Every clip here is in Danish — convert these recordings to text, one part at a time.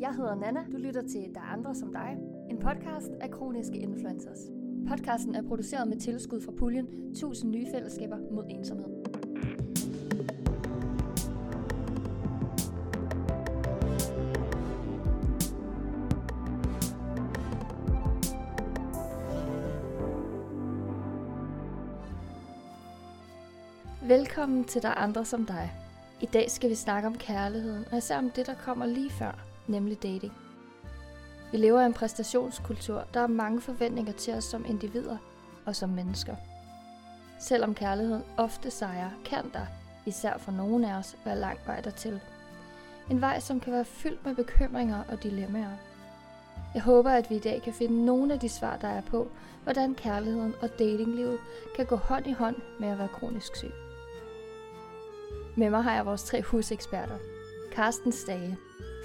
Jeg hedder Nana. Du lytter til Der er andre som dig. En podcast af kroniske influencers. Podcasten er produceret med tilskud fra puljen 1000 nye fællesskaber mod ensomhed. Velkommen til Der er andre som dig. I dag skal vi snakke om kærligheden, og især om det, der kommer lige før, nemlig dating. Vi lever i en præstationskultur, der har mange forventninger til os som individer og som mennesker. Selvom kærligheden ofte sejrer, kan der, især for nogle af os, være lang vej dertil. En vej, som kan være fyldt med bekymringer og dilemmaer. Jeg håber, at vi i dag kan finde nogle af de svar, der er på, hvordan kærligheden og datinglivet kan gå hånd i hånd med at være kronisk syg. Med mig har jeg vores tre huseksperter. Carsten Stage,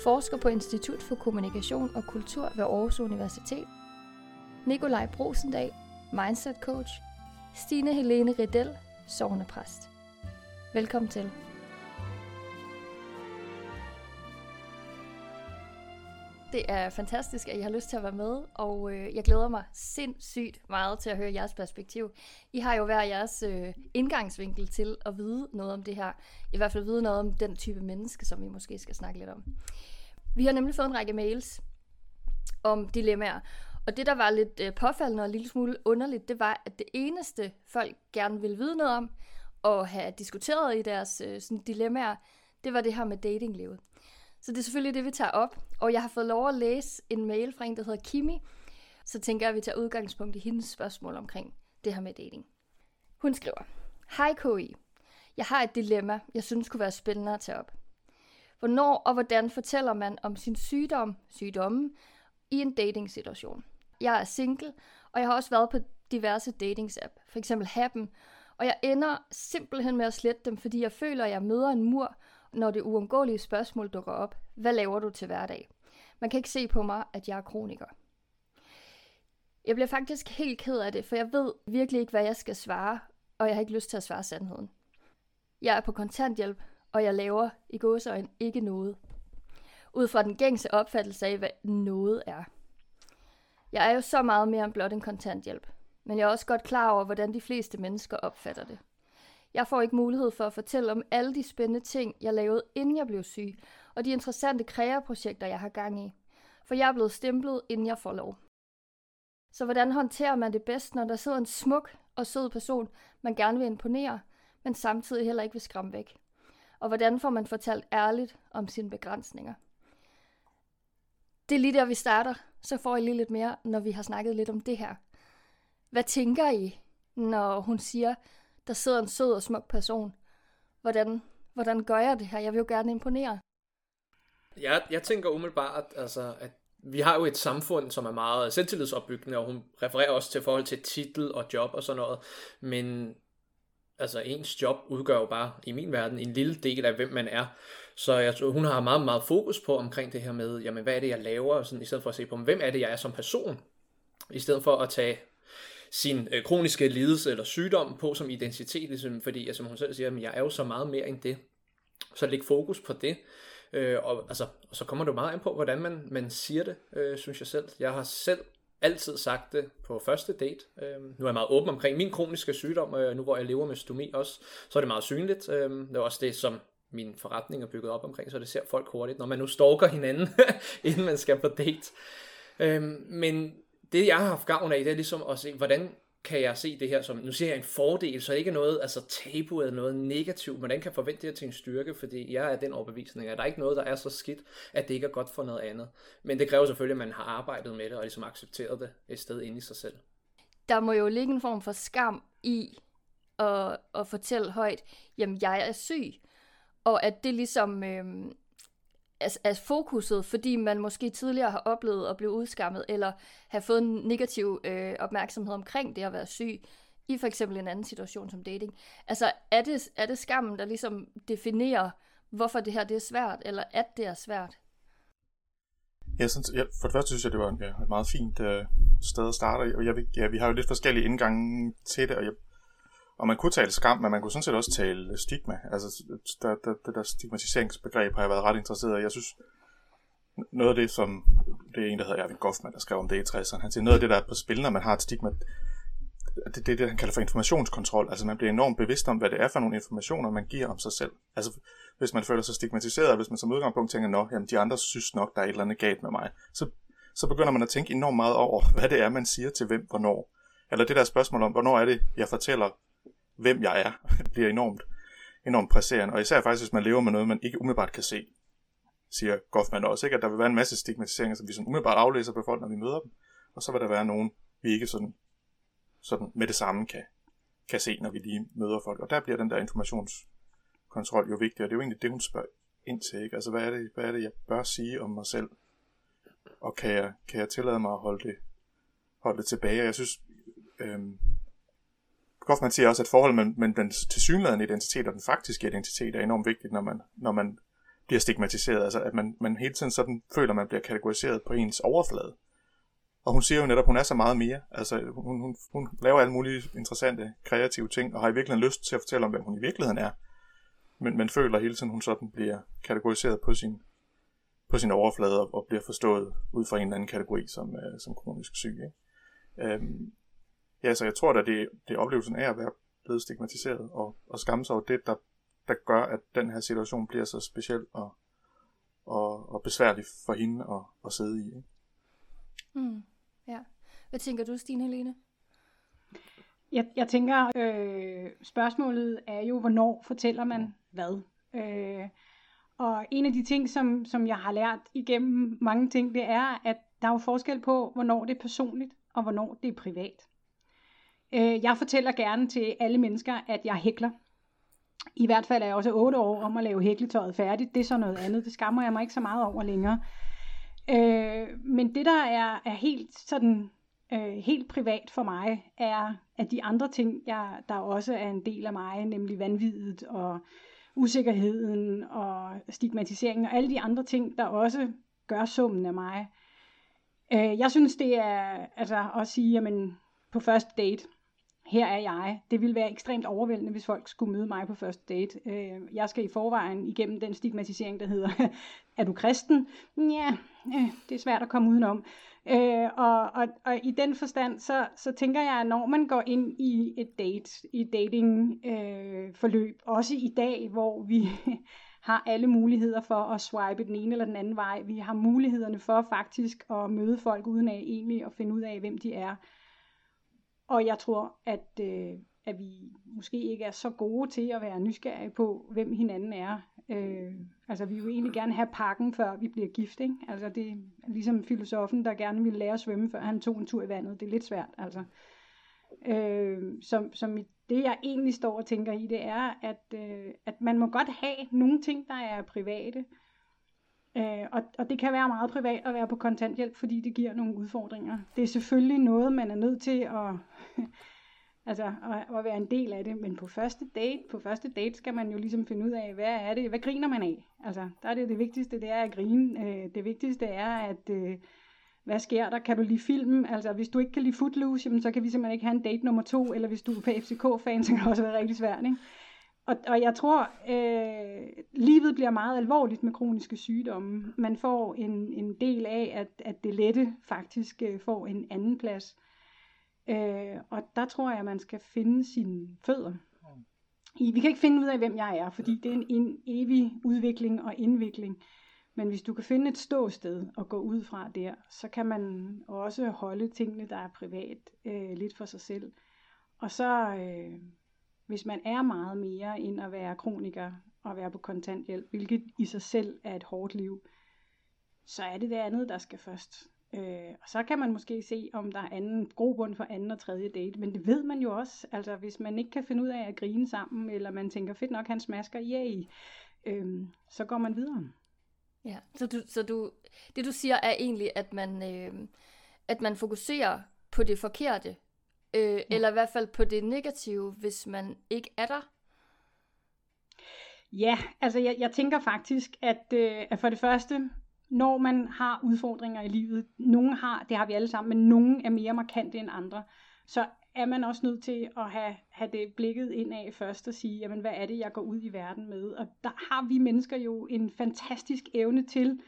forsker på Institut for Kommunikation og Kultur ved Aarhus Universitet. Nikolaj Brosendal, mindset coach. Stine Helene Riddell, sovnepræst. Velkommen til. Det er fantastisk, at I har lyst til at være med, og øh, jeg glæder mig sindssygt meget til at høre jeres perspektiv. I har jo hver jeres øh, indgangsvinkel til at vide noget om det her. I hvert fald vide noget om den type menneske, som vi måske skal snakke lidt om. Vi har nemlig fået en række mails om dilemmaer, og det, der var lidt øh, påfaldende og en lille smule underligt, det var, at det eneste, folk gerne ville vide noget om, og have diskuteret i deres øh, sådan, dilemmaer, det var det her med datinglivet. Så det er selvfølgelig det, vi tager op. Og jeg har fået lov at læse en mail fra en, der hedder Kimi. Så tænker jeg, at vi tager udgangspunkt i hendes spørgsmål omkring det her med dating. Hun skriver, Hej KI. Jeg har et dilemma, jeg synes kunne være spændende at tage op. Hvornår og hvordan fortæller man om sin sygdom, sygdomme, i en dating-situation? Jeg er single, og jeg har også været på diverse datings-app, for eksempel Happen, og jeg ender simpelthen med at slette dem, fordi jeg føler, at jeg møder en mur, når det uundgåelige spørgsmål dukker op. Hvad laver du til hverdag? Man kan ikke se på mig, at jeg er kroniker. Jeg bliver faktisk helt ked af det, for jeg ved virkelig ikke, hvad jeg skal svare, og jeg har ikke lyst til at svare sandheden. Jeg er på kontanthjælp, og jeg laver i gåseøjne ikke noget. Ud fra den gængse opfattelse af, hvad noget er. Jeg er jo så meget mere end blot en kontanthjælp, men jeg er også godt klar over, hvordan de fleste mennesker opfatter det. Jeg får ikke mulighed for at fortælle om alle de spændende ting, jeg lavede, inden jeg blev syg, og de interessante kreaprojekter, jeg har gang i. For jeg er blevet stemplet, inden jeg får lov. Så hvordan håndterer man det bedst, når der sidder en smuk og sød person, man gerne vil imponere, men samtidig heller ikke vil skræmme væk? Og hvordan får man fortalt ærligt om sine begrænsninger? Det er lige der, vi starter. Så får I lige lidt mere, når vi har snakket lidt om det her. Hvad tænker I, når hun siger, der sidder en sød og smuk person? Hvordan, hvordan gør jeg det her? Jeg vil jo gerne imponere. Jeg, jeg tænker umiddelbart, altså, at vi har jo et samfund, som er meget selvtillidsopbyggende, og hun refererer også til forhold til titel og job og sådan noget. Men altså ens job udgør jo bare i min verden en lille del af hvem man er. Så jeg tror, hun har meget, meget fokus på omkring det her med, jamen hvad er det, jeg laver, sådan, i stedet for at se på, hvem er det, jeg er som person, i stedet for at tage sin øh, kroniske lidelse eller sygdom på som identitet, ligesom, fordi, ja, som hun selv siger, jamen, jeg er jo så meget mere end det. Så læg fokus på det. Øh, og, altså, og så kommer det meget ind på, hvordan man, man siger det, øh, synes jeg selv. Jeg har selv altid sagt det på første date. Øh, nu er jeg meget åben omkring min kroniske sygdom, øh, nu hvor jeg lever med stomi også, så er det meget synligt. Øh, det er også det, som min forretning er bygget op omkring, så det ser folk hurtigt, når man nu stalker hinanden, inden man skal på date. Øh, men det jeg har haft gavn af, det er ligesom at se, hvordan kan jeg se det her som, nu siger jeg en fordel, så ikke noget altså tabu eller noget negativt, hvordan kan jeg forvente det her til en styrke, fordi jeg er den overbevisning, at der er ikke noget, der er så skidt, at det ikke er godt for noget andet. Men det kræver selvfølgelig, at man har arbejdet med det, og ligesom accepteret det et sted inde i sig selv. Der må jo ligge en form for skam i at, at fortælle højt, jamen jeg er syg, og at det ligesom øh, er, er fokuset, fordi man måske tidligere har oplevet at blive udskammet, eller have fået en negativ øh, opmærksomhed omkring det at være syg, i for eksempel en anden situation som dating. Altså, er det, er det skammen, der ligesom definerer, hvorfor det her det er svært, eller at det er svært? Jeg synes, ja, for det første synes jeg, det var en, et meget fint øh, sted at starte, og jeg, ja, vi har jo lidt forskellige indgange til det, og, jeg, og man kunne tale skam, men man kunne sådan set også tale stigma. Altså, der, der, det der stigmatiseringsbegreb har jeg været ret interesseret i. Jeg synes, noget af det, som det er en, der hedder Erwin Goffman, der skrev om det i 60'erne. Han siger, noget af det, der er på spil, når man har et stigma, det, det er det, han kalder for informationskontrol. Altså man bliver enormt bevidst om, hvad det er for nogle informationer, man giver om sig selv. Altså hvis man føler sig stigmatiseret, hvis man som udgangspunkt tænker, nå, jamen de andre synes nok, der er et eller andet galt med mig, så, så begynder man at tænke enormt meget over, hvad det er, man siger til hvem, hvornår. Eller det der spørgsmål om, hvornår er det, jeg fortæller, hvem jeg er, bliver enormt, enormt presserende. Og især faktisk, hvis man lever med noget, man ikke umiddelbart kan se, siger Goffman også, ikke? at der vil være en masse stigmatiseringer, som vi sådan umiddelbart aflæser på folk, når vi møder dem, og så vil der være nogen, vi ikke sådan, sådan med det samme kan, kan se, når vi lige møder folk. Og der bliver den der informationskontrol jo vigtig, og det er jo egentlig det, hun spørger ind til. Ikke? Altså, hvad er, det, hvad er det, jeg bør sige om mig selv? Og kan jeg, kan jeg tillade mig at holde det, holde det tilbage? Jeg synes, øhm, Kaufmann siger også, at forholdet mellem, mellem den tilsyneladende identitet og den faktiske identitet er enormt vigtigt, når man, når man bliver stigmatiseret. Altså, at man, man hele tiden sådan føler, at man bliver kategoriseret på ens overflade. Og hun siger jo netop, at hun er så meget mere. Altså, hun, hun, hun laver alle mulige interessante, kreative ting, og har i virkeligheden lyst til at fortælle om, hvem hun i virkeligheden er. Men man føler hele tiden, at hun sådan bliver kategoriseret på sin, på sin overflade, og, og bliver forstået ud fra en eller anden kategori som, øh, som kronisk syg. Ikke? Øhm, ja, så jeg tror at det, det er oplevelsen af at være blevet stigmatiseret, og, og skamme sig over det, der, der gør, at den her situation bliver så speciel og, og, og besværlig for hende at, at sidde i. Ikke? Mm, ja. Hvad tænker du, Stine Helene? Jeg, jeg tænker, øh, spørgsmålet er jo, hvornår fortæller man hvad? Øh, og en af de ting, som, som jeg har lært igennem mange ting, det er, at der er jo forskel på, hvornår det er personligt, og hvornår det er privat. Øh, jeg fortæller gerne til alle mennesker, at jeg hækler. I hvert fald er jeg også 8 år om at lave hækletøjet færdigt. Det er så noget andet. Det skammer jeg mig ikke så meget over længere. Øh, men det, der er, er helt sådan øh, helt privat for mig, er at de andre ting, jeg, der også er en del af mig, nemlig vanviddet og usikkerheden og stigmatiseringen og alle de andre ting, der også gør summen af mig. Øh, jeg synes, det er altså at sige, jamen på første date, her er jeg. Det ville være ekstremt overvældende, hvis folk skulle møde mig på første date. Øh, jeg skal i forvejen igennem den stigmatisering, der hedder, er du kristen? Ja, øh, det er svært at komme udenom. Øh, og, og, og i den forstand, så, så tænker jeg, at når man går ind i et date, i et dating øh, forløb, også i dag, hvor vi har alle muligheder for at swipe den ene eller den anden vej, vi har mulighederne for faktisk at møde folk uden af egentlig at finde ud af, hvem de er, og jeg tror, at, øh, at vi måske ikke er så gode til at være nysgerrige på, hvem hinanden er. Øh, altså vi vil egentlig gerne have pakken, før vi bliver gift. Ikke? Altså det er ligesom filosofen, der gerne ville lære at svømme, før han tog en tur i vandet. Det er lidt svært. Altså. Øh, som, som det jeg egentlig står og tænker i, det er, at, øh, at man må godt have nogle ting, der er private, Øh, og, og det kan være meget privat at være på kontanthjælp, fordi det giver nogle udfordringer. Det er selvfølgelig noget, man er nødt til at, altså, at, at være en del af det, men på første date, på første date skal man jo ligesom finde ud af, hvad er det, hvad griner man af? Altså, der er det det vigtigste, det er at grine. Øh, det vigtigste er, at øh, hvad sker der? Kan du lide filmen? Altså, hvis du ikke kan lide Footloose, jamen, så kan vi simpelthen ikke have en date nummer to, eller hvis du er FCK-fan, så kan det også være rigtig svært, ikke? Og, og jeg tror, øh, livet bliver meget alvorligt med kroniske sygdomme. Man får en, en del af, at, at det lette faktisk øh, får en anden plads. Øh, og der tror jeg, at man skal finde sine fødder. I, vi kan ikke finde ud af, hvem jeg er, fordi det er en, en evig udvikling og indvikling. Men hvis du kan finde et ståsted og gå ud fra der, så kan man også holde tingene, der er privat, øh, lidt for sig selv. Og så... Øh, hvis man er meget mere end at være kroniker og være på kontanthjælp, hvilket i sig selv er et hårdt liv, så er det det andet, der skal først. Øh, og så kan man måske se, om der er anden grobund for anden og tredje date, men det ved man jo også. Altså hvis man ikke kan finde ud af at grine sammen, eller man tænker, fedt nok, han smasker, yay, øh, så går man videre. Ja, så, du, så du, det du siger er egentlig, at man, øh, at man fokuserer på det forkerte, Øh, ja. Eller i hvert fald på det negative, hvis man ikke er der? Ja, altså jeg, jeg tænker faktisk, at, øh, at for det første, når man har udfordringer i livet, nogen har, det har vi alle sammen, men nogen er mere markante end andre, så er man også nødt til at have, have det blikket ind af først og sige, jamen hvad er det, jeg går ud i verden med? Og der har vi mennesker jo en fantastisk evne til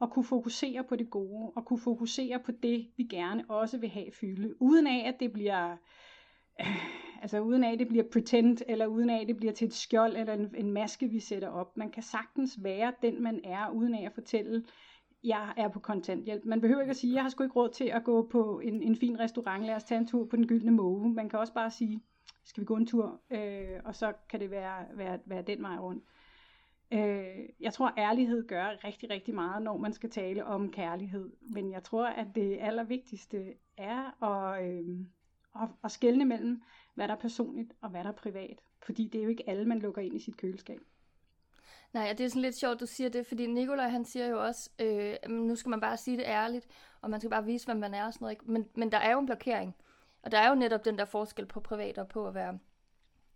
at kunne fokusere på det gode, og kunne fokusere på det, vi gerne også vil have fylde, uden af, at det bliver, øh, altså uden af, det bliver pretend, eller uden af, det bliver til et skjold, eller en, en maske, vi sætter op. Man kan sagtens være den, man er, uden af at fortælle, jeg er på kontanthjælp. Man behøver ikke at sige, jeg har sgu ikke råd til at gå på en, en fin restaurant, lad os tage en tur på den gyldne måge. Man kan også bare sige, skal vi gå en tur, øh, og så kan det være, være, være den vej rundt. Øh, jeg tror, ærlighed gør rigtig, rigtig meget, når man skal tale om kærlighed. Men jeg tror, at det allervigtigste er at, øh, at, at skelne mellem, hvad der er personligt og hvad der er privat. Fordi det er jo ikke alle, man lukker ind i sit køleskab. Nej, det er sådan lidt sjovt, du siger det, fordi Nikolaj han siger jo også, øh, nu skal man bare sige det ærligt, og man skal bare vise, hvad man er og sådan noget. Ikke? Men, men der er jo en blokering, og der er jo netop den der forskel på privat og på at være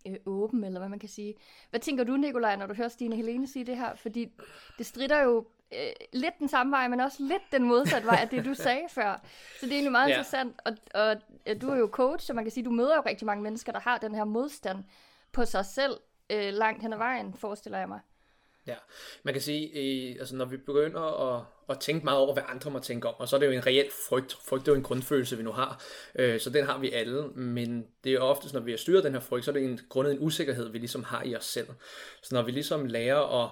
øh, åben, eller hvad man kan sige. Hvad tænker du, Nikolaj, når du hører Stine Helene sige det her? Fordi det strider jo øh, lidt den samme vej, men også lidt den modsatte vej af det, du sagde før. Så det er egentlig meget ja. interessant, og, og du er jo coach, så man kan sige, du møder jo rigtig mange mennesker, der har den her modstand på sig selv øh, langt hen ad vejen, forestiller jeg mig. Ja, man kan sige, øh, altså når vi begynder at, at tænke meget over, hvad andre må tænke om, og så er det jo en reel frygt. Frygt er jo en grundfølelse, vi nu har, øh, så den har vi alle, men det er ofte, når vi har styret den her frygt, så er det en grundet en usikkerhed, vi ligesom har i os selv. Så når vi ligesom lærer at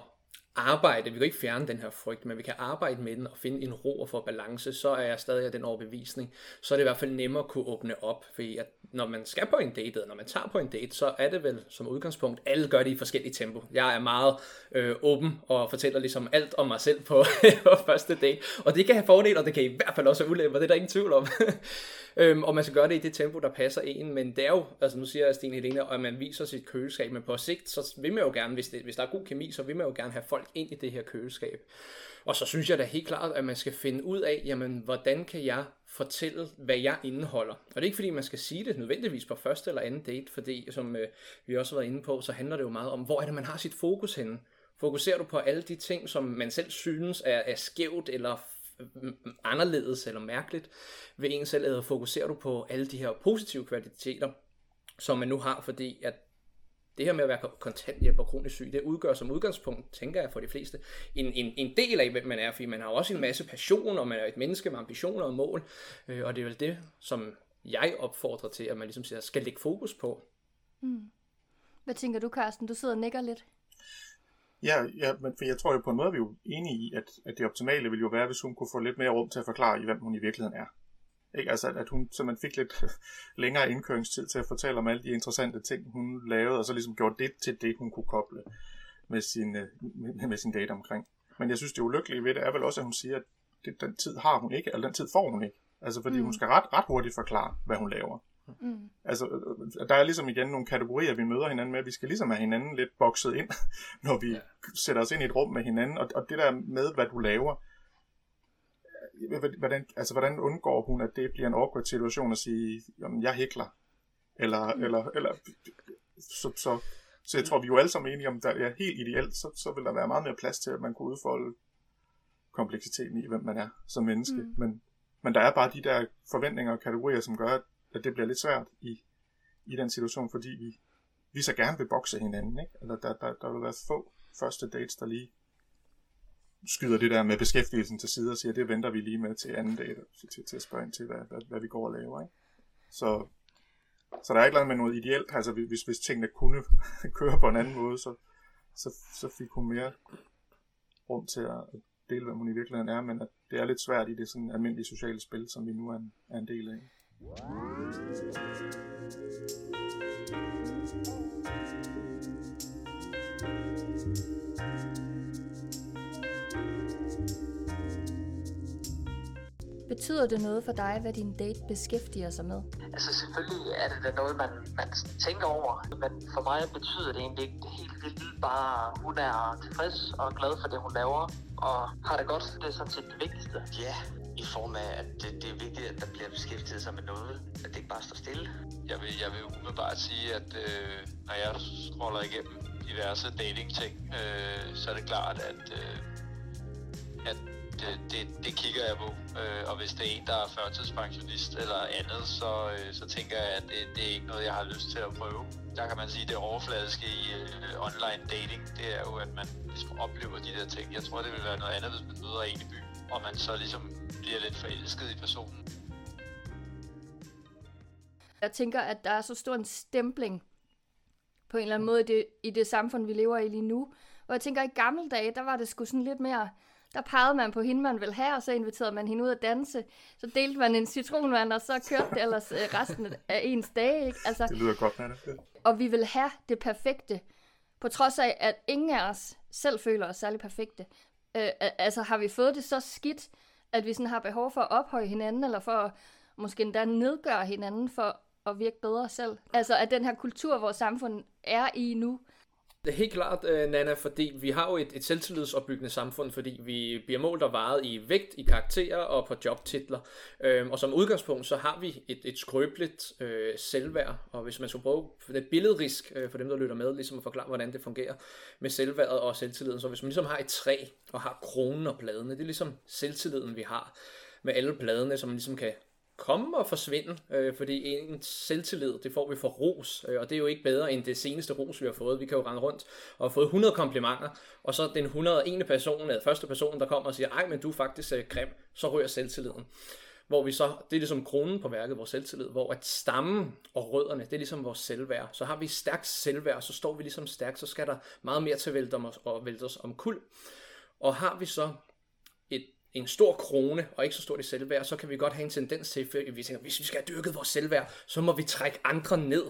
arbejde, vi kan ikke fjerne den her frygt, men vi kan arbejde med den og finde en ro og få balance, så er jeg stadig af den overbevisning. Så er det i hvert fald nemmere at kunne åbne op, fordi at når man skal på en date, eller når man tager på en date, så er det vel som udgangspunkt, alle gør det i forskellige tempo. Jeg er meget øh, åben og fortæller ligesom alt om mig selv på, på første date, og det kan have fordele, og det kan i hvert fald også have ulemper, det er der ingen tvivl om. øhm, og man skal gøre det i det tempo, der passer en, men det er jo, altså nu siger jeg Stine Helene, at man viser sit køleskab, men på sigt, så vil man jo gerne, hvis, det, hvis der er god kemi, så vil man jo gerne have folk ind i det her køleskab. Og så synes jeg da helt klart, at man skal finde ud af, jamen, hvordan kan jeg fortælle, hvad jeg indeholder. Og det er ikke fordi, man skal sige det nødvendigvis på første eller anden date, fordi som øh, vi også har været inde på, så handler det jo meget om, hvor er det, man har sit fokus henne. Fokuserer du på alle de ting, som man selv synes er, er skævt eller anderledes eller mærkeligt ved en selv, eller fokuserer du på alle de her positive kvaliteter, som man nu har, fordi at det her med at være kontanthjælp og kronisk syg, det udgør som udgangspunkt, tænker jeg for de fleste, en, en, en del af, hvem man er, fordi man har også en masse passion, og man er et menneske med ambitioner og mål, øh, og det er vel det, som jeg opfordrer til, at man ligesom siger, skal lægge fokus på. Mm. Hvad tænker du, Carsten? Du sidder og nikker lidt. Ja, ja men for jeg tror jo på en måde, vi er jo enige i, at, at det optimale ville jo være, hvis hun kunne få lidt mere rum til at forklare, i hvem hun i virkeligheden er. Ikke? Altså, at, at hun man fik lidt længere indkøringstid til at fortælle om alle de interessante ting, hun lavede, og så ligesom gjorde det til det, hun kunne koble med sin, øh, med, med sin date omkring. Men jeg synes, det ulykkelige ved det er vel også, at hun siger, at det, den tid har hun ikke, eller den tid får hun ikke. Altså, fordi mm. hun skal ret, ret hurtigt forklare, hvad hun laver. Mm. Altså, øh, der er ligesom igen nogle kategorier, vi møder hinanden med. Vi skal ligesom have hinanden lidt bokset ind, når vi ja. sætter os ind i et rum med hinanden. Og, og det der med, hvad du laver, hvordan, altså, hvordan undgår hun, at det bliver en awkward situation at sige, jamen, jeg hækler, eller, mm. eller, eller så, så, så jeg tror, vi er jo alle sammen enige om, at er helt ideelt, så, så vil der være meget mere plads til, at man kunne udfolde kompleksiteten i, hvem man er som menneske. Mm. Men, men der er bare de der forventninger og kategorier, som gør, at det bliver lidt svært i, i den situation, fordi vi, vi så gerne vil bokse hinanden. Ikke? Eller der, der, der vil være få første dates, der lige skyder det der med beskæftigelsen til side og siger, det venter vi lige med til anden date, til, til, til at spørge ind til, hvad, hvad, hvad vi går og laver. Ikke? Så, så der er ikke noget med noget ideelt. Altså, hvis, hvis tingene kunne køre på en anden måde, så, så, så fik hun mere rum til at dele, hvad hun i virkeligheden er, men at det er lidt svært i det sådan almindelige sociale spil, som vi nu er en, er en del af. Betyder det noget for dig, hvad din date beskæftiger sig med? Altså selvfølgelig er det da noget, man, man tænker over, men for mig betyder det egentlig ikke helt vildt. Bare hun er tilfreds og glad for det, hun laver, og har det godt. Det er sådan set det vigtigste. Ja, i form af, at det, det er vigtigt, at der bliver beskæftiget sig med noget. At det ikke bare står stille. Jeg vil, jeg vil umiddelbart sige, at øh, når jeg scroller igennem diverse dating-ting, øh, så er det klart, at, øh, at det, det, det kigger jeg på. Øh, og hvis det er en, der er førtidspensionist eller andet, så, øh, så tænker jeg, at det, det er ikke noget, jeg har lyst til at prøve. Der kan man sige, at det overfladiske i øh, online dating, det er jo, at man ligesom oplever de der ting. Jeg tror, det vil være noget andet, hvis man møder en i byen og man så ligesom bliver lidt forelsket i personen. Jeg tænker, at der er så stor en stempling på en eller anden måde i det, i det samfund, vi lever i lige nu. Og jeg tænker, at i gamle dage, der var det sgu sådan lidt mere... Der pegede man på hende, man ville have, og så inviterede man hende ud at danse. Så delte man en citronvand, og så kørte det ellers øh, resten af ens dage. Ikke? Altså, Det lyder godt det. og vi vil have det perfekte, på trods af, at ingen af os selv føler os særlig perfekte. Øh, altså har vi fået det så skidt, at vi sådan har behov for at ophøje hinanden, eller for at måske endda nedgøre hinanden for at virke bedre selv. Altså at den her kultur, vores samfund er i nu, helt klart, øh, Nana, fordi vi har jo et, et selvtillidsopbyggende samfund, fordi vi bliver målt og vejet i vægt, i karakterer og på jobtitler. Øhm, og som udgangspunkt, så har vi et, et skrøbeligt øh, selvværd, og hvis man skulle prøve det billedrisk øh, for dem, der lytter med, ligesom at forklare, hvordan det fungerer med selvværdet og selvtilliden. Så hvis man ligesom har et træ og har kronen og bladene, det er ligesom selvtilliden, vi har med alle bladene, som man ligesom kan komme og forsvinde, øh, fordi en selvtillid, det får vi for ros, øh, og det er jo ikke bedre end det seneste ros, vi har fået. Vi kan jo rende rundt og have fået 100 komplimenter, og så den 101. person, eller første person, der kommer og siger, ej, men du er faktisk øh, grim, så rører selvtilliden. Hvor vi så, det er ligesom kronen på værket, vores selvtillid, hvor at stammen og rødderne, det er ligesom vores selvværd. Så har vi stærkt selvværd, så står vi ligesom stærkt, så skal der meget mere til at vælte, om os, og vælte os om kul. Og har vi så en stor krone, og ikke så stort i selvværd, så kan vi godt have en tendens til, at vi tænker, hvis vi skal have dyrket vores selvværd, så må vi trække andre ned.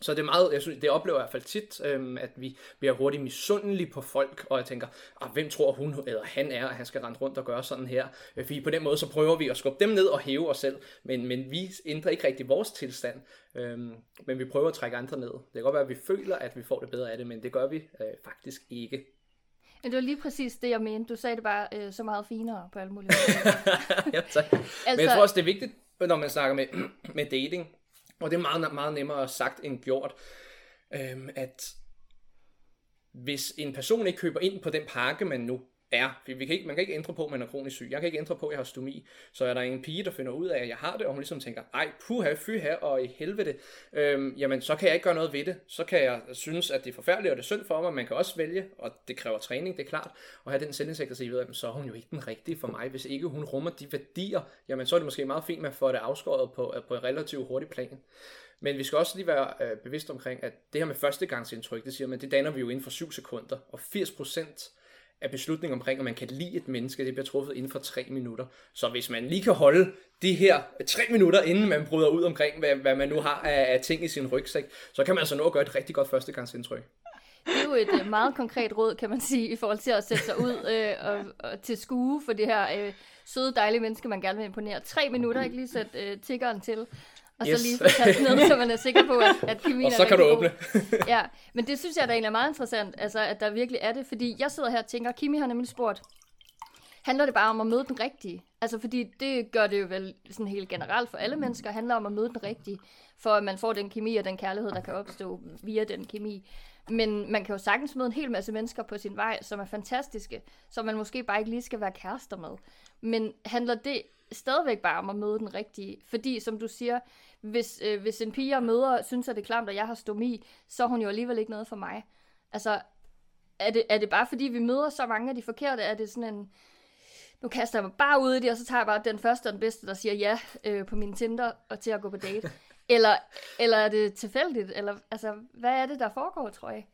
Så det er meget, jeg synes, det oplever jeg i hvert fald tit, øhm, at vi bliver hurtigt misundelige på folk, og jeg tænker, ah, hvem tror hun eller han er, at han skal rende rundt og gøre sådan her? Øh, Fordi på den måde, så prøver vi at skubbe dem ned og hæve os selv, men, men vi ændrer ikke rigtig vores tilstand, øhm, men vi prøver at trække andre ned. Det kan godt være, at vi føler, at vi får det bedre af det, men det gør vi øh, faktisk ikke. Men det var lige præcis det, jeg mente. Du sagde det bare øh, så meget finere på alle mulige måder. ja, tak. Altså... Men jeg tror også, det er vigtigt, når man snakker med, med dating, og det er meget, meget nemmere sagt end gjort, øhm, at hvis en person ikke køber ind på den pakke, man nu er, vi, kan ikke, man kan ikke ændre på, at man er kronisk syg. Jeg kan ikke ændre på, at jeg har stomi. Så er der en pige, der finder ud af, at jeg har det, og hun ligesom tænker, ej, puha, fy her, og i helvede, øhm, jamen så kan jeg ikke gøre noget ved det. Så kan jeg synes, at det er forfærdeligt, og det er synd for mig. Man kan også vælge, og det kræver træning, det er klart, og have den selvindsigt og sige, ved, så er hun jo ikke den rigtige for mig. Hvis ikke hun rummer de værdier, jamen så er det måske meget fint, at man får det afskåret på, på en relativt hurtig plan. Men vi skal også lige være øh, bevidst omkring, at det her med førstegangsindtryk, det siger man, det danner vi jo inden for 7 sekunder, og 80% af beslutningen omkring, om man kan lide et menneske, det bliver truffet inden for 3 minutter. Så hvis man lige kan holde de her 3 minutter, inden man bryder ud omkring, hvad, hvad man nu har af, af ting i sin rygsæk, så kan man altså nå at gøre et rigtig godt førstegangsindtryk. Det er jo et øh, meget konkret råd, kan man sige, i forhold til at sætte sig ud øh, og, og til skue for det her øh, søde, dejlige menneske, man gerne vil imponere. Tre minutter, ikke lige sætte øh, tiggeren til. Og Yes. så lige få taget ned, så man er sikker på, at, at kemien Og er så kan du åbne. god. ja, men det synes jeg, der egentlig er meget interessant, altså, at der virkelig er det. Fordi jeg sidder her og tænker, Kimi har nemlig spurgt, handler det bare om at møde den rigtige? Altså fordi det gør det jo vel sådan helt generelt for alle mennesker, handler om at møde den rigtige, for at man får den kemi og den kærlighed, der kan opstå via den kemi. Men man kan jo sagtens møde en hel masse mennesker på sin vej, som er fantastiske, som man måske bare ikke lige skal være kærester med. Men handler det stadigvæk bare om at møde den rigtige? Fordi, som du siger, hvis, øh, hvis en pige jeg møder synes, at det er klamt, og jeg har stomi, så er hun jo alligevel ikke noget for mig. Altså, er det, er det bare fordi, vi møder så mange af de forkerte? Er det sådan en, nu kaster jeg mig bare ud i det, og så tager jeg bare den første og den bedste, der siger ja øh, på min Tinder og til at gå på date? eller, eller er det tilfældigt? Eller, altså, hvad er det, der foregår, tror jeg?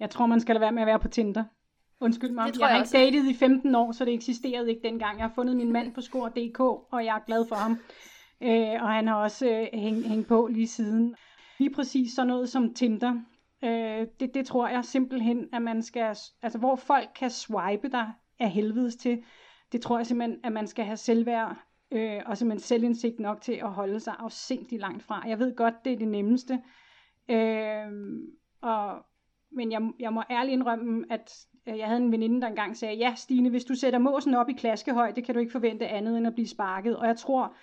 Jeg tror, man skal lade være med at være på Tinder. Undskyld mig. Det tror jeg har jeg ikke datet i 15 år, så det eksisterede ikke dengang. Jeg har fundet min mand på skor.dk, og jeg er glad for ham. Øh, og han har også øh, hængt hæng på lige siden. Lige præcis sådan noget som Tinder. Øh, det, det tror jeg simpelthen, at man skal... Altså, hvor folk kan swipe dig af helvedes til, det tror jeg simpelthen, at man skal have selvværd øh, og simpelthen selvindsigt nok til at holde sig afsindigt langt fra. Jeg ved godt, det er det nemmeste. Øh, og, men jeg, jeg må ærligt indrømme, at øh, jeg havde en veninde, der engang sagde, ja Stine, hvis du sætter måsen op i klaskehøjde, kan du ikke forvente andet end at blive sparket. Og jeg tror,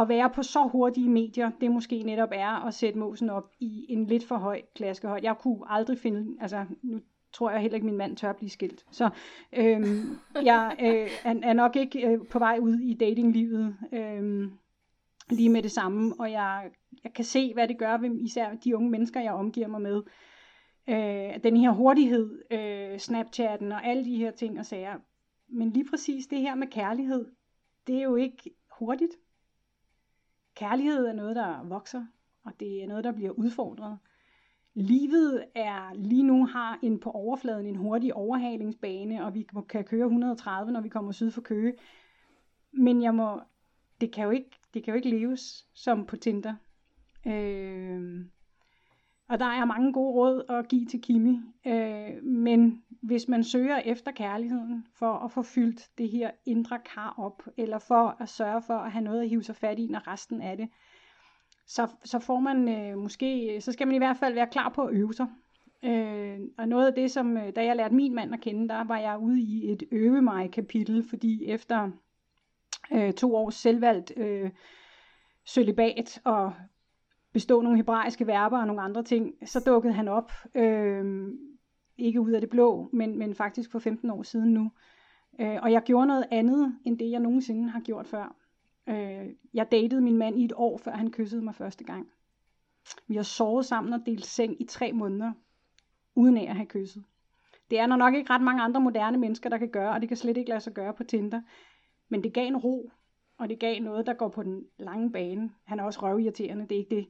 at være på så hurtige medier, det måske netop er at sætte måsen op i en lidt for høj klaskehøjde. Jeg kunne aldrig finde, altså nu tror jeg heller ikke, min mand tør at blive skilt. Så øhm, jeg øh, er, er nok ikke øh, på vej ud i datinglivet øh, lige med det samme, og jeg, jeg kan se, hvad det gør ved især de unge mennesker, jeg omgiver mig med. Øh, den her hurtighed, øh, Snapchatten og alle de her ting og sager, men lige præcis det her med kærlighed, det er jo ikke hurtigt. Kærlighed er noget, der vokser, og det er noget, der bliver udfordret. Livet er lige nu har en på overfladen en hurtig overhalingsbane, og vi kan køre 130, når vi kommer syd for Køge. Men jeg må, det kan jo ikke, det kan jo ikke leves som på Tinder. Øh, og der er mange gode råd at give til Kimi. Øh, men hvis man søger efter kærligheden for at få fyldt det her indre kar op, eller for at sørge for at have noget at hive sig fat i, når resten af det, så, så får man øh, måske, så skal man i hvert fald være klar på at øve sig. Øh, og noget af det, som øh, da jeg lærte min mand at kende, der var jeg ude i et øve mig kapitel, fordi efter øh, to års selvvalgt øh, sølibat og bestå nogle hebraiske verber og nogle andre ting, så dukkede han op, øh, ikke ud af det blå, men, men faktisk for 15 år siden nu. Øh, og jeg gjorde noget andet, end det jeg nogensinde har gjort før. Øh, jeg datede min mand i et år, før han kyssede mig første gang. Vi har sovet sammen og delt seng i tre måneder, uden af at have kysset. Det er der nok ikke ret mange andre moderne mennesker, der kan gøre, og det kan slet ikke lade sig gøre på Tinder. Men det gav en ro, og det gav noget, der går på den lange bane. Han er også røvirriterende, det er ikke det.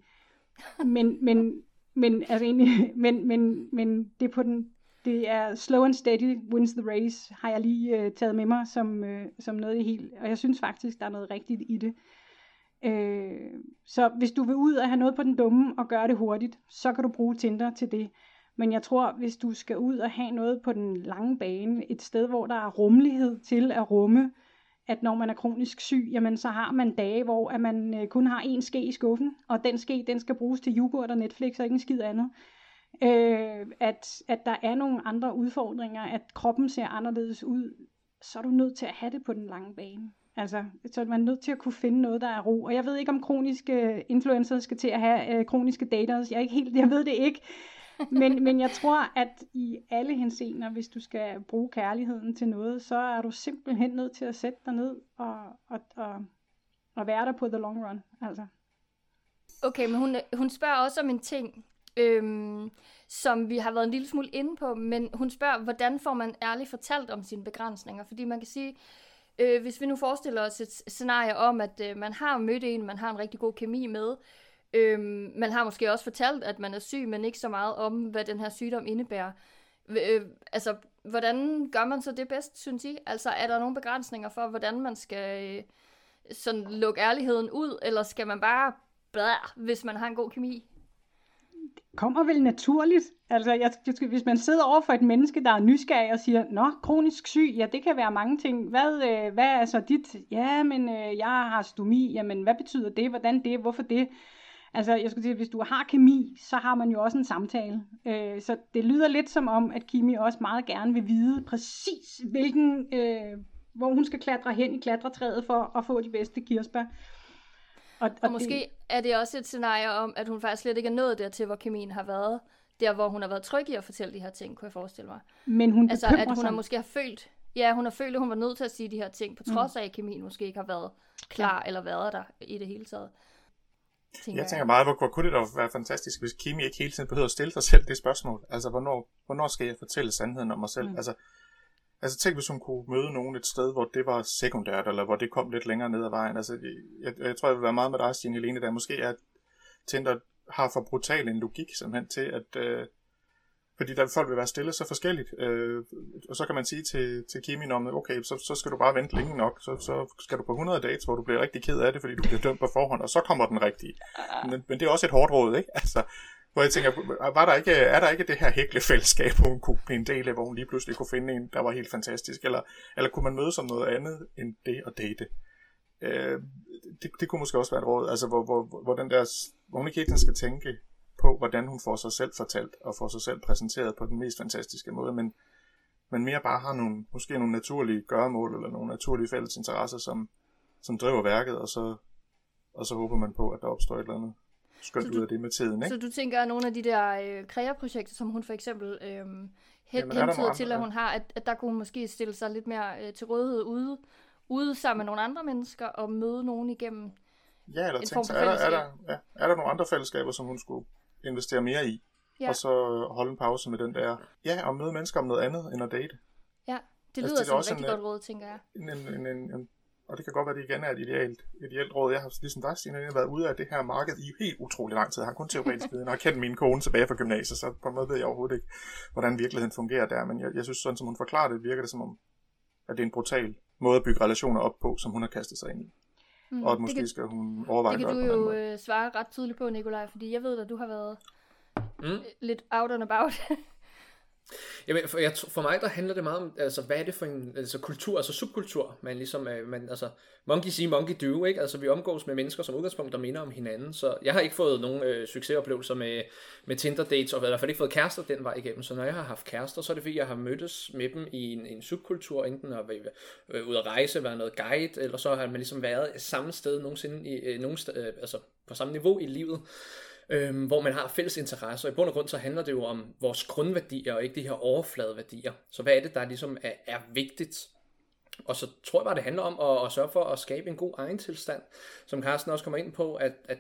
Men, men, men, altså egentlig, men, men, men det er på den, det er slow and steady wins the race, har jeg lige øh, taget med mig som, øh, som noget helt, og jeg synes faktisk, der er noget rigtigt i det. Øh, så hvis du vil ud og have noget på den dumme og gøre det hurtigt, så kan du bruge Tinder til det. Men jeg tror, hvis du skal ud og have noget på den lange bane, et sted, hvor der er rummelighed til at rumme, at når man er kronisk syg, jamen så har man dage, hvor at man øh, kun har en ske i skuffen, og den ske, den skal bruges til yoghurt og Netflix og ikke en skid andet øh, at, at der er nogle andre udfordringer, at kroppen ser anderledes ud, så er du nødt til at have det på den lange bane. Altså, så er man nødt til at kunne finde noget, der er ro. Og jeg ved ikke, om kroniske øh, influencers skal til at have øh, kroniske daters. Jeg, er ikke helt, jeg ved det ikke. Men, men jeg tror, at i alle henseender, hvis du skal bruge kærligheden til noget, så er du simpelthen nødt til at sætte dig ned og, og, og, og være der på the long run. Altså. Okay, men hun, hun spørger også om en ting, øhm, som vi har været en lille smule inde på, men hun spørger, hvordan får man ærligt fortalt om sine begrænsninger? Fordi man kan sige, øh, hvis vi nu forestiller os et scenarie om, at øh, man har mødt en, man har en rigtig god kemi med, Øhm, man har måske også fortalt, at man er syg, men ikke så meget om, hvad den her sygdom indebærer. Øh, altså, hvordan gør man så det bedst, synes I? Altså, er der nogle begrænsninger for, hvordan man skal øh, sådan lukke ærligheden ud, eller skal man bare blære, hvis man har en god kemi? kommer vel naturligt. Altså, jeg, jeg, hvis man sidder over for et menneske, der er nysgerrig og siger, Nå, kronisk syg, ja, det kan være mange ting. Hvad, øh, hvad er så dit? Ja, men øh, jeg har stomi. Jamen, hvad betyder det? Hvordan det? Hvorfor det? Altså, jeg skulle sige, hvis du har kemi, så har man jo også en samtale. Øh, så det lyder lidt som om, at Kimi også meget gerne vil vide præcis, hvilken, øh, hvor hun skal klatre hen i klatretræet for at få de bedste kirsebær. Og, og, og måske det... er det også et scenarie om, at hun faktisk slet ikke er nået dertil, hvor kemien har været. Der, hvor hun har været tryg i at fortælle de her ting, kunne jeg forestille mig. Men hun Altså, at hun sig. har måske har følt, ja, hun har følt, at hun var nødt til at sige de her ting, på mm. trods af, at kemien måske ikke har været klar ja. eller været der i det hele taget. Tænker jeg tænker meget, hvor, hvor kunne det da være fantastisk, hvis Kimi ikke hele tiden behøver at stille sig selv det spørgsmål. Altså, hvornår, hvornår skal jeg fortælle sandheden om mig selv? Mm. Altså, Altså tænk, hvis hun kunne møde nogen et sted, hvor det var sekundært, eller hvor det kom lidt længere ned ad vejen. Altså, jeg, jeg tror, jeg vil være meget med dig, Stine Helene, der måske er, Tinder har for brutal en logik simpelthen til, at øh, fordi der folk vil være stille så forskelligt. Øh, og så kan man sige til, til Kimi, okay, så, så skal du bare vente længe nok, så, så skal du på 100 dates, hvor du bliver rigtig ked af det, fordi du bliver dømt på forhånd, og så kommer den rigtige. Men, men det er også et hårdt råd, ikke? Altså, hvor jeg tænker, var der ikke, er der ikke det her hæklefællesskab, hvor hun kunne blive en del af, hvor hun lige pludselig kunne finde en, der var helt fantastisk? Eller, eller kunne man møde som noget andet end det at date? Øh, det, det kunne måske også være et råd, altså hvor, hvor, hvor, den der, hvor hun ikke helt skal tænke på, hvordan hun får sig selv fortalt, og får sig selv præsenteret på den mest fantastiske måde, men, men mere bare har nogle, måske nogle naturlige gøremål, eller nogle naturlige fælles interesser, som, som driver værket, og så, og så håber man på, at der opstår et eller andet skønt du, ud af det med tiden. Ikke? Så du tænker, at nogle af de der øh, kreaprojekter, som hun for eksempel øh, hen, hentyder til, at hun har, at, at der kunne hun måske stille sig lidt mere øh, til rådighed ude, ude sammen med nogle andre mennesker og møde nogen igennem Ja, eller tænk, så er, der, er, der, ja, er der nogle andre fællesskaber, som hun skulle investere mere i? Ja. Og så holde en pause med den der, ja, og møde mennesker om noget andet end at date. Ja. Det lyder altså, det som et rigtig en, godt råd, tænker jeg. En, en, en, en, en, og det kan godt være, at det igen er et idealt, ideelt råd. Jeg har ligesom dig, Stine, været ude af det her marked i helt utrolig lang tid. Jeg har kun teoretisk viden, og kendt min kone tilbage fra gymnasiet, så på en måde ved jeg overhovedet ikke, hvordan virkeligheden fungerer der. Men jeg, jeg synes, sådan som hun forklarer det, virker det som om, at det er en brutal måde at bygge relationer op på, som hun har kastet sig ind i. Mm, og at måske kan, skal hun overveje det kan du jo øh, svare ret tydeligt på, Nikolaj, fordi jeg ved at du har været mm. lidt out and about. Jamen, for, jeg, for mig der handler det meget om, altså, hvad er det for en altså, kultur, altså subkultur, man ligesom, øh, man, altså, monkey see, monkey do, ikke? Altså, vi omgås med mennesker som udgangspunkt, der minder om hinanden, så jeg har ikke fået nogen øh, succesoplevelser med, med Tinder dates, og i hvert fald ikke fået kærester den vej igennem, så når jeg har haft kærester, så er det fordi, jeg har mødtes med dem i en, en subkultur, enten at være øh, ude at rejse, være noget guide, eller så har man ligesom været samme sted nogensinde, i, øh, nogen sted, øh, altså på samme niveau i livet, øhm, hvor man har fælles interesser. I bund og grund så handler det jo om vores grundværdier, og ikke de her overfladeværdier. Så hvad er det, der ligesom er, er vigtigt? Og så tror jeg bare, det handler om at, at sørge for at skabe en god egen tilstand, som Carsten også kommer ind på, at, at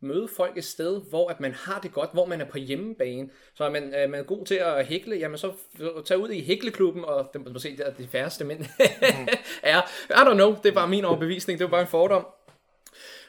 møde folk et sted, hvor at man har det godt, hvor man er på hjemmebane. Så er man, er man god til at hækle, jamen så tag ud i hækleklubben, og det må se, det er de færreste mænd mm. er. I don't know, det er bare min overbevisning, det er bare en fordom.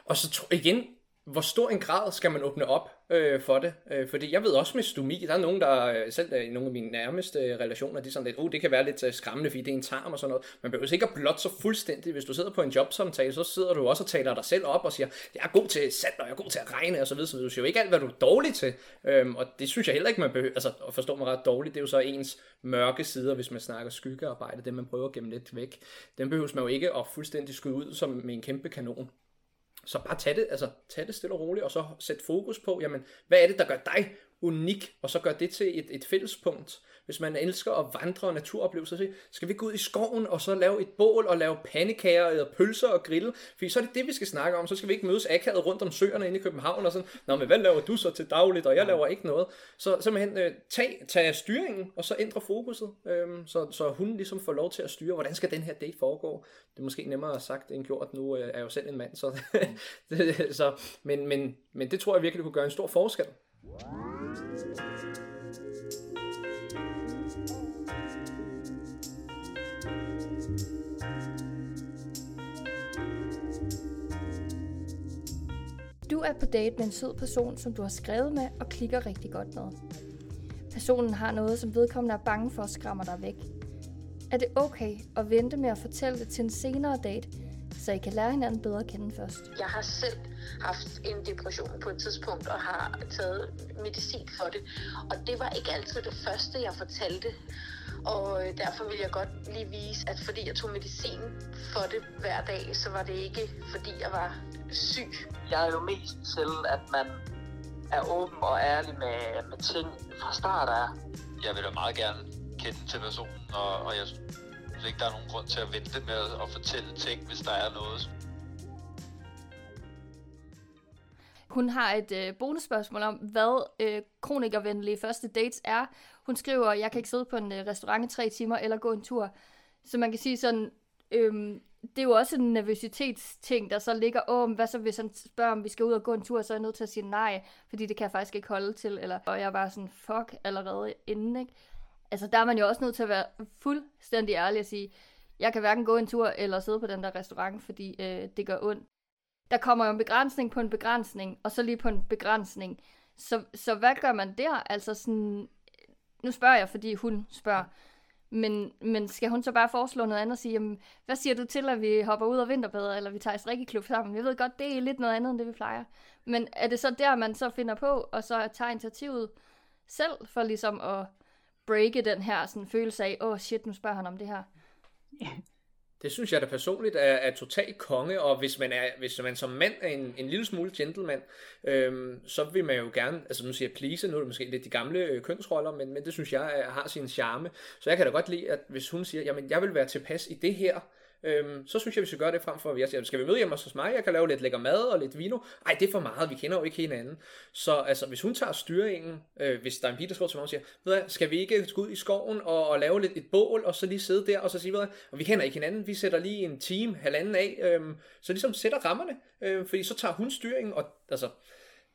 Og så igen, hvor stor en grad skal man åbne op øh, for det? Øh, fordi jeg ved også med stomi, der er nogen, der øh, selv øh, i nogle af mine nærmeste øh, relationer, de er sådan lidt, oh, det kan være lidt skræmmende, fordi det er en tarm og sådan noget. Man behøver ikke at blot så fuldstændig. Hvis du sidder på en jobsamtale, så sidder du også og taler dig selv op og siger, jeg er god til salg, og jeg er god til at regne og så videre. Så du siger jo ikke alt, hvad du er dårlig til. Øhm, og det synes jeg heller ikke, man behøver, altså at forstå mig ret dårligt, det er jo så ens mørke sider, hvis man snakker skyggearbejde, det man prøver at gemme lidt væk. Den behøver man jo ikke at fuldstændig skyde ud som med en kæmpe kanon. Så bare tag det, altså, tag det stille og roligt, og så sæt fokus på, jamen, hvad er det, der gør dig unik, og så gør det til et, et fællespunkt. Hvis man elsker at vandre og naturoplevelser, så skal vi gå ud i skoven og så lave et bål og lave pandekager og pølser og grille, for så er det det, vi skal snakke om. Så skal vi ikke mødes akavet rundt om søerne inde i København og sådan, nå, men hvad laver du så til dagligt, og jeg laver ikke noget. Så simpelthen øh, tag, tag styringen, og så ændre fokuset, øh, så, så hun ligesom får lov til at styre, hvordan skal den her date foregå. Det er måske nemmere sagt end gjort, nu øh, er jeg jo selv en mand, så, så men, men, men det tror jeg virkelig kunne gøre en stor forskel. Du er på date med en sød person, som du har skrevet med og klikker rigtig godt med. Personen har noget, som vedkommende er bange for at skræmme dig væk. Er det okay at vente med at fortælle det til en senere date, så I kan lære hinanden bedre at kende først? Jeg har selv haft en depression på et tidspunkt og har taget medicin for det. Og det var ikke altid det første, jeg fortalte. Og øh, derfor vil jeg godt lige vise, at fordi jeg tog medicin for det hver dag, så var det ikke fordi jeg var syg. Jeg er jo mest til, at man er åben og ærlig med, med ting fra start af. Jeg vil da meget gerne kende til personen, og, og jeg synes ikke, der er nogen grund til at vente med at fortælle ting, hvis der er noget. Hun har et øh, bonusspørgsmål om, hvad øh, kronikervenlige første dates er. Hun skriver, jeg kan ikke sidde på en øh, restaurant i tre timer eller gå en tur. Så man kan sige sådan, øhm, det er jo også en nervøsitetsting, der så ligger, åh, hvad så hvis han spørger, om vi skal ud og gå en tur, så er jeg nødt til at sige nej, fordi det kan jeg faktisk ikke holde til, eller, og jeg var sådan, fuck, allerede inden, ikke? Altså, der er man jo også nødt til at være fuldstændig ærlig og sige, jeg kan hverken gå en tur eller sidde på den der restaurant, fordi øh, det gør ondt. Der kommer jo en begrænsning på en begrænsning, og så lige på en begrænsning. Så, så hvad gør man der? Altså sådan, nu spørger jeg, fordi hun spørger. Men, men skal hun så bare foreslå noget andet og sige, jamen, hvad siger du til, at vi hopper ud og vinterbader, eller vi tager i strikkeklub sammen? Jeg ved godt, det er lidt noget andet, end det vi plejer. Men er det så der, man så finder på, og så tager initiativet selv, for ligesom at breake den her sådan, følelse af, åh oh, shit, nu spørger han om det her? Det synes jeg da personligt er, er totalt konge, og hvis man, er, hvis man som mand er en, en lille smule gentleman, øhm, så vil man jo gerne, altså nu siger jeg please, nu er det måske lidt de gamle øh, kønsroller, men, men det synes jeg er, har sin charme. Så jeg kan da godt lide, at hvis hun siger, jamen jeg vil være tilpas i det her, øhm, så synes jeg, vi skal gøre det frem for, at jeg siger, skal vi møde hjemme hos mig, jeg kan lave lidt lækker mad og lidt vino. Ej, det er for meget, vi kender jo ikke hinanden. Så altså, hvis hun tager styringen, øh, hvis der er en pige, der skriver til mig og siger, ved du, skal vi ikke gå ud i skoven og, og lave lidt et bål, og så lige sidde der og så sige, ved du, og vi kender ikke hinanden, vi sætter lige en time, halvanden af, øhm, så ligesom sætter rammerne, øh, fordi så tager hun styringen, og altså,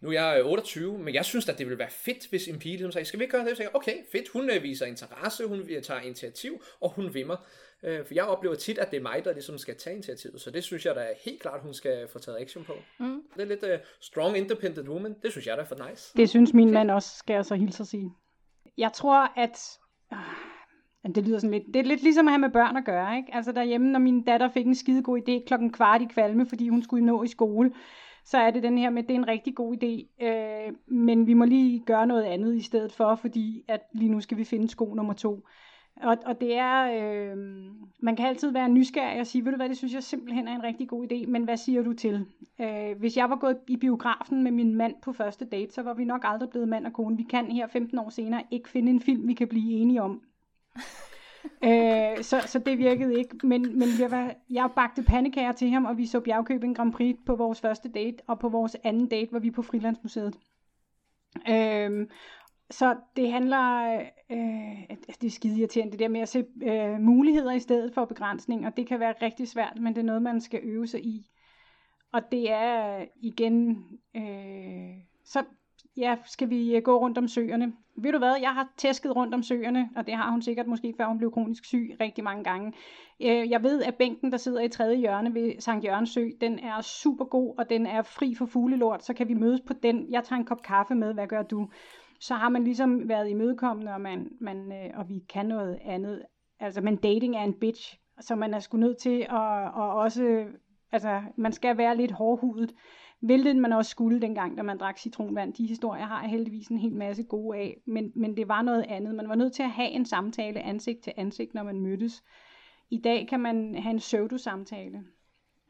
nu er jeg 28, men jeg synes at det ville være fedt, hvis en pige ligesom sagde, skal vi ikke gøre det? Så jeg, okay, fedt, hun øh, viser interesse, hun tager initiativ, og hun vimmer. Øh, for jeg oplever tit, at det er mig, der ligesom skal tage initiativet, så det synes jeg da helt klart, hun skal få taget action på. Mm. Det er lidt uh, strong, independent woman, det synes jeg da er for nice. Det synes min mand også, skal jeg så hilse at sige. Jeg tror, at... Øh, det lyder sådan lidt... Det er lidt ligesom at have med børn at gøre, ikke? Altså derhjemme, når min datter fik en skide god idé klokken kvart i kvalme, fordi hun skulle nå i skole, så er det den her med, at det er en rigtig god idé, øh, men vi må lige gøre noget andet i stedet for, fordi at lige nu skal vi finde sko nummer to. Og, og det er, øh, man kan altid være nysgerrig og sige, ved du hvad, det synes jeg simpelthen er en rigtig god idé, men hvad siger du til? Øh, hvis jeg var gået i biografen med min mand på første date, så var vi nok aldrig blevet mand og kone. Vi kan her 15 år senere ikke finde en film, vi kan blive enige om øh, så, så det virkede ikke. Men, men jeg, var, jeg bagte pandekager til ham, og vi så Bjergkøbing Grand Prix på vores første date, og på vores anden date var vi på Frilandsmuseet. Øh, så det handler, øh, det er skide irriterende, det der med at se øh, muligheder i stedet for begrænsning, og det kan være rigtig svært, men det er noget, man skal øve sig i. Og det er øh, igen, øh, så ja, skal vi øh, gå rundt om søerne. Ved du hvad, jeg har tæsket rundt om søerne, og det har hun sikkert måske før hun blev kronisk syg rigtig mange gange. Øh, jeg ved, at bænken, der sidder i tredje hjørne ved Sankt Jørgens Sø, den er super god, og den er fri for fuglelort, så kan vi mødes på den. Jeg tager en kop kaffe med, hvad gør du? så har man ligesom været imødekommende, og, man, man, øh, og vi kan noget andet. Altså, men dating er en bitch, så man er sgu nødt til at og også, altså, man skal være lidt hårdhudet, hvilket man også skulle dengang, da man drak citronvand. De historier har jeg heldigvis en hel masse gode af, men, men det var noget andet. Man var nødt til at have en samtale ansigt til ansigt, når man mødtes. I dag kan man have en pseudo-samtale.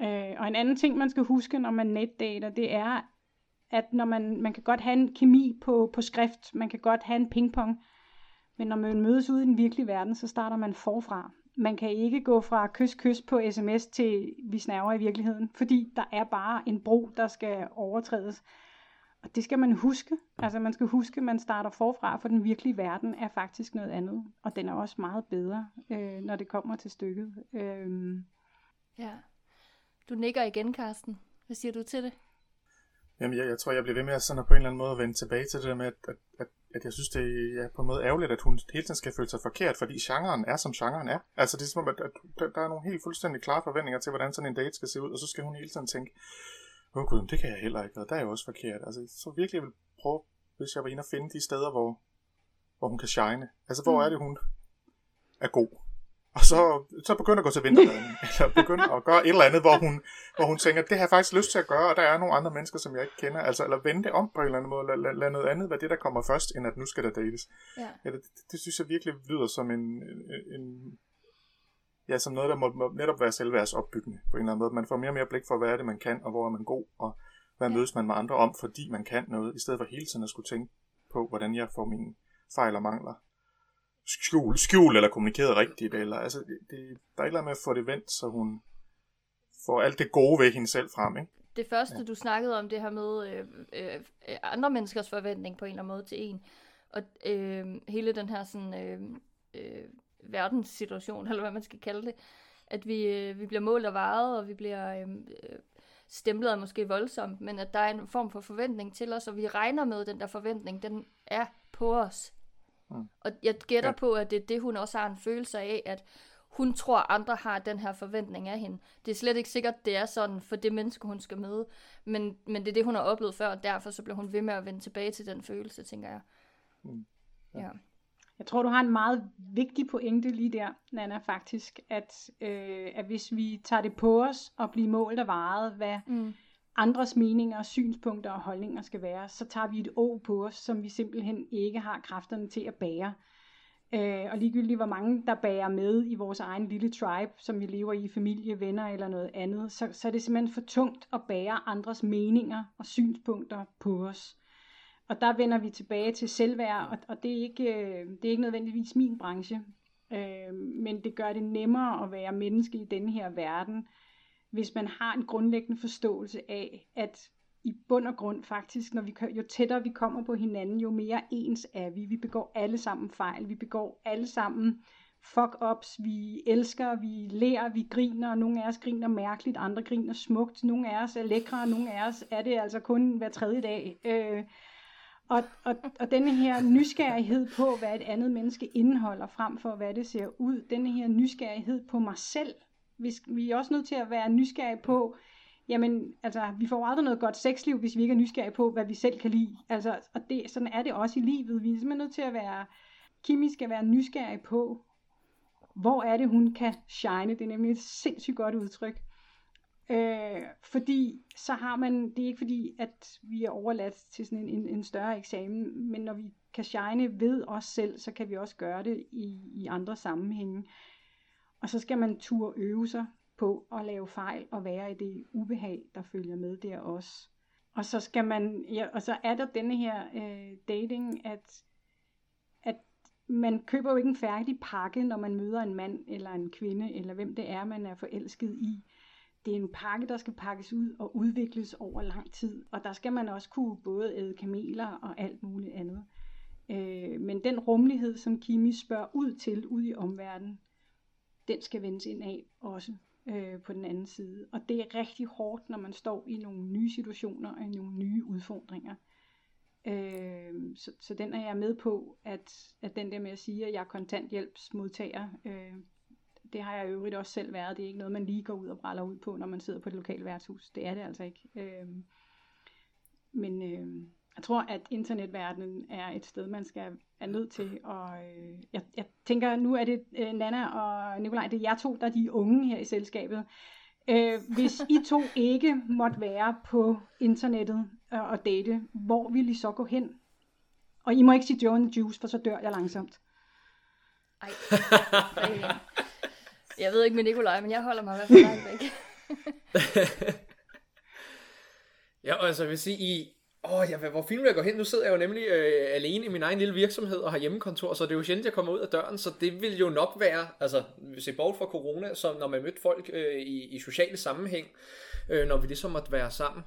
Øh, og en anden ting, man skal huske, når man netdater, det er, at når man, man kan godt have en kemi på, på skrift, man kan godt have en pingpong, men når man mødes ude i den virkelige verden, så starter man forfra. Man kan ikke gå fra kys-kys på sms til vi snæver i virkeligheden, fordi der er bare en bro, der skal overtrædes. Og det skal man huske. Altså man skal huske, at man starter forfra, for den virkelige verden er faktisk noget andet. Og den er også meget bedre, øh, når det kommer til stykket. Øh. Ja. Du nikker igen, Karsten. Hvad siger du til det? Jamen, jeg, jeg tror, jeg bliver ved med at, sådan på en eller anden måde at vende tilbage til det der med, at, at, at, at jeg synes, det er på en måde ærgerligt, at hun hele tiden skal føle sig forkert, fordi genren er, som genren er. Altså, det er som om, at, at der er nogle helt fuldstændig klare forventninger til, hvordan sådan en date skal se ud, og så skal hun hele tiden tænke, åh oh, gud, det kan jeg heller ikke, og der er jo også forkert. Altså, så virkelig jeg vil prøve, hvis jeg var inde og finde de steder, hvor, hvor hun kan shine. Altså, hvor mm. er det, hun er god? Og så, så begynder at gå til vinterbaden, eller begynder at gøre et eller andet, hvor hun, hvor hun tænker, det har jeg faktisk lyst til at gøre, og der er nogle andre mennesker, som jeg ikke kender. Altså, eller vende det om på en eller anden måde, lad, lad, lad noget andet være det, der kommer først, end at nu skal der dates. Ja. Ja, det, det, synes jeg virkelig lyder som en, en, ja, som noget, der må, må netop være selvværdsopbyggende på en eller anden måde. Man får mere og mere blik for, hvad er det, man kan, og hvor er man god, og hvad ja. mødes man med andre om, fordi man kan noget, i stedet for hele tiden at skulle tænke på, hvordan jeg får mine fejl og mangler skjul, skjul eller kommunikeret rigtigt, eller altså, det, det, der er andet med at få det vendt, så hun får alt det gode ved hende selv frem, ikke? Det første, ja. du snakkede om, det her med øh, øh, andre menneskers forventning på en eller anden måde til en, og øh, hele den her sådan, øh, øh, verdenssituation, eller hvad man skal kalde det, at vi, øh, vi bliver målt og varet, og vi bliver øh, øh, stemplet måske voldsomt, men at der er en form for forventning til os, og vi regner med, at den der forventning, den er på os Mm. Og jeg gætter ja. på, at det er det, hun også har en følelse af, at hun tror, andre har den her forventning af hende. Det er slet ikke sikkert, det er sådan for det menneske, hun skal møde. Men, men det er det, hun har oplevet før, og derfor så bliver hun ved med at vende tilbage til den følelse, tænker jeg. Mm. Ja. ja. Jeg tror, du har en meget vigtig pointe lige der, Nana, faktisk, at, øh, at hvis vi tager det på os og bliver målt og varet, hvad, mm andres meninger, synspunkter og holdninger skal være, så tager vi et å på os, som vi simpelthen ikke har kræfterne til at bære. Øh, og ligegyldigt hvor mange der bærer med i vores egen lille tribe, som vi lever i, familie, venner eller noget andet, så, så er det simpelthen for tungt at bære andres meninger og synspunkter på os. Og der vender vi tilbage til selvværd, og, og det, er ikke, øh, det er ikke nødvendigvis min branche, øh, men det gør det nemmere at være menneske i denne her verden, hvis man har en grundlæggende forståelse af, at i bund og grund faktisk, når vi, jo tættere vi kommer på hinanden, jo mere ens er vi. Vi begår alle sammen fejl. Vi begår alle sammen fuck-ups, vi elsker, vi lærer, vi griner, nogle af os griner mærkeligt, andre griner smukt, nogle af os er lækre, nogle af os er det altså kun hver tredje dag. Øh, og, og, og denne her nysgerrighed på, hvad et andet menneske indeholder, frem for hvad det ser ud, denne her nysgerrighed på mig selv, hvis, vi er også nødt til at være nysgerrige på, jamen, altså, vi får aldrig noget godt sexliv, hvis vi ikke er nysgerrige på, hvad vi selv kan lide. Altså, og det, sådan er det også i livet. Vi er simpelthen nødt til at være, Kimi skal være nysgerrig på, hvor er det, hun kan shine. Det er nemlig et sindssygt godt udtryk. Øh, fordi så har man, det er ikke fordi, at vi er overladt til sådan en, en, en større eksamen, men når vi kan shine ved os selv, så kan vi også gøre det i, i andre sammenhænge. Og så skal man turde øve sig på at lave fejl og være i det ubehag, der følger med der også. Og så skal man, ja, og så er der denne her øh, dating, at, at man køber jo ikke en færdig pakke, når man møder en mand eller en kvinde, eller hvem det er, man er forelsket i. Det er en pakke, der skal pakkes ud og udvikles over lang tid, og der skal man også kunne både æde kameler og alt muligt andet. Øh, men den rummelighed, som Kimi spørger ud til, ud i omverdenen, den skal vendes ind af også øh, på den anden side. Og det er rigtig hårdt, når man står i nogle nye situationer og i nogle nye udfordringer. Øh, så, så den er jeg med på, at, at den der med at sige, at jeg er kontanthjælpsmodtager, øh, det har jeg i øvrigt også selv været. Det er ikke noget, man lige går ud og bræller ud på, når man sidder på et lokalt værtshus. Det er det altså ikke. Øh, men øh, jeg tror, at internetverdenen er et sted, man skal er nødt til. Og øh, jeg, jeg tænker, nu er det øh, Nana og Nikolaj, det er jer to, der er de unge her i selskabet. Øh, hvis I to ikke måtte være på internettet øh, og date, hvor vil I så gå hen? Og I må ikke sige Joe and the Juice, for så dør jeg langsomt. Ej. jeg ved ikke med Nikolaj, men jeg holder mig i hvert fald langt væk. ja, altså jeg vil sige, i, Åh, oh, ja, hvor fint vil jeg gå hen? Nu sidder jeg jo nemlig øh, alene i min egen lille virksomhed og har hjemmekontor, så det er jo sjældent, jeg kommer ud af døren, så det vil jo nok være, altså, se bort fra corona, som når man mødte folk øh, i, i sociale sammenhæng, øh, når vi ligesom måtte være sammen.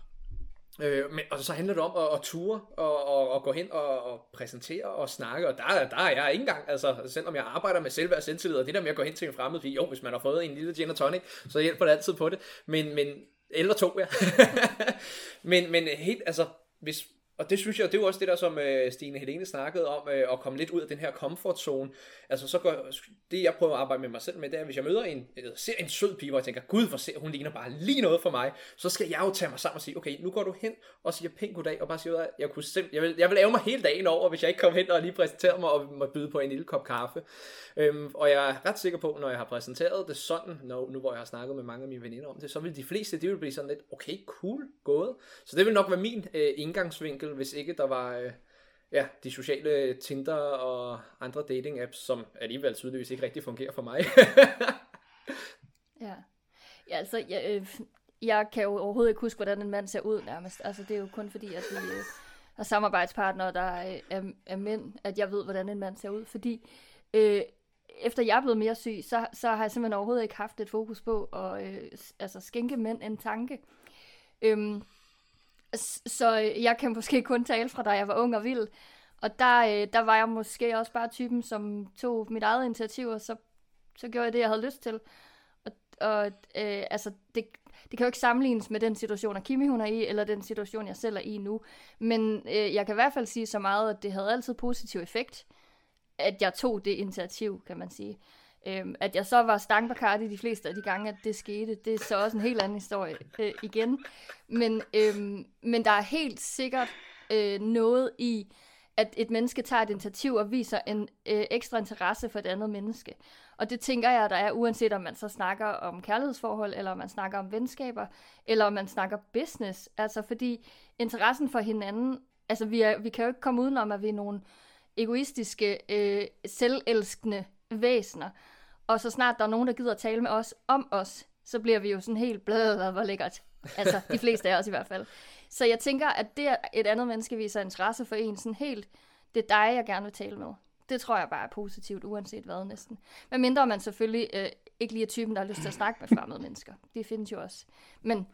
Øh, men, og så handler det om at, at ture og, og, og gå hen og, og præsentere og snakke, og der, der er jeg ikke engang, altså selvom jeg arbejder med selvværd og selvtillid, og det der med at gå hen til en fremmed, fordi jo, hvis man har fået en lille gin og tonic, så hjælper det altid på det, men, men eller to, ja. men, men helt, altså, hvis, og det synes jeg, det er jo også det der, som øh, Stine Helene snakkede om, øh, at komme lidt ud af den her comfort zone. Altså så går, det jeg prøver at arbejde med mig selv med, det er, hvis jeg møder en, eller ser en sød pige, hvor jeg tænker, gud, hvor ser, hun ligner bare lige noget for mig, så skal jeg jo tage mig sammen og sige, okay, nu går du hen og siger pænt goddag, og bare siger, at jeg, kunne simp- jeg, vil, jeg vil lave mig hele dagen over, hvis jeg ikke kom hen og lige præsenterede mig og må byde på en lille kop kaffe. Øhm, og jeg er ret sikker på, når jeg har præsenteret det sådan, når, nu hvor jeg har snakket med mange af mine veninder om det, så vil de fleste, det vil blive sådan lidt, okay, cool, gået. Så det vil nok være min øh, indgangsvinkel, hvis ikke der var... Øh, ja, de sociale Tinder og andre dating apps, som alligevel tydeligvis ikke rigtig fungerer for mig. ja. ja, altså, jeg, øh, jeg kan jo overhovedet ikke huske, hvordan en mand ser ud nærmest. Altså, det er jo kun fordi, at vi øh, har samarbejdspartnere, der er, er, er mænd, at jeg ved, hvordan en mand ser ud. Fordi øh, efter jeg er blevet mere syg, så, så har jeg simpelthen overhovedet ikke haft et fokus på at øh, altså, skænke mænd en tanke. Øhm, så øh, jeg kan måske kun tale fra da jeg var ung og vild. Og der, øh, der var jeg måske også bare typen, som tog mit eget initiativ, og så, så gjorde jeg det, jeg havde lyst til. Og, og øh, altså, det, det kan jo ikke sammenlignes med den situation, at Kimi hun er i, eller den situation, jeg selv er i nu. Men øh, jeg kan i hvert fald sige så meget, at det havde altid positiv effekt, at jeg tog det initiativ, kan man sige. Øhm, at jeg så var stangbacardi de fleste af de gange, at det skete, det er så også en helt anden historie øh, igen. Men, øhm, men der er helt sikkert øh, noget i, at et menneske tager et initiativ og viser en øh, ekstra interesse for et andet menneske. Og det tænker jeg, der er, uanset om man så snakker om kærlighedsforhold, eller om man snakker om venskaber, eller om man snakker business. Altså fordi interessen for hinanden, altså vi, er, vi kan jo ikke komme udenom, at vi er nogle egoistiske, øh, selvelskende væsener. Og så snart der er nogen, der gider at tale med os om os, så bliver vi jo sådan helt bladet, hvor lækkert. Altså, de fleste af os i hvert fald. Så jeg tænker, at det, et andet menneske viser interesse for en, sådan helt, det er dig, jeg gerne vil tale med. Det tror jeg bare er positivt, uanset hvad næsten. Men mindre man selvfølgelig øh, ikke lige er typen, der har lyst til at snakke med fremmede mennesker. Det findes jo også. Men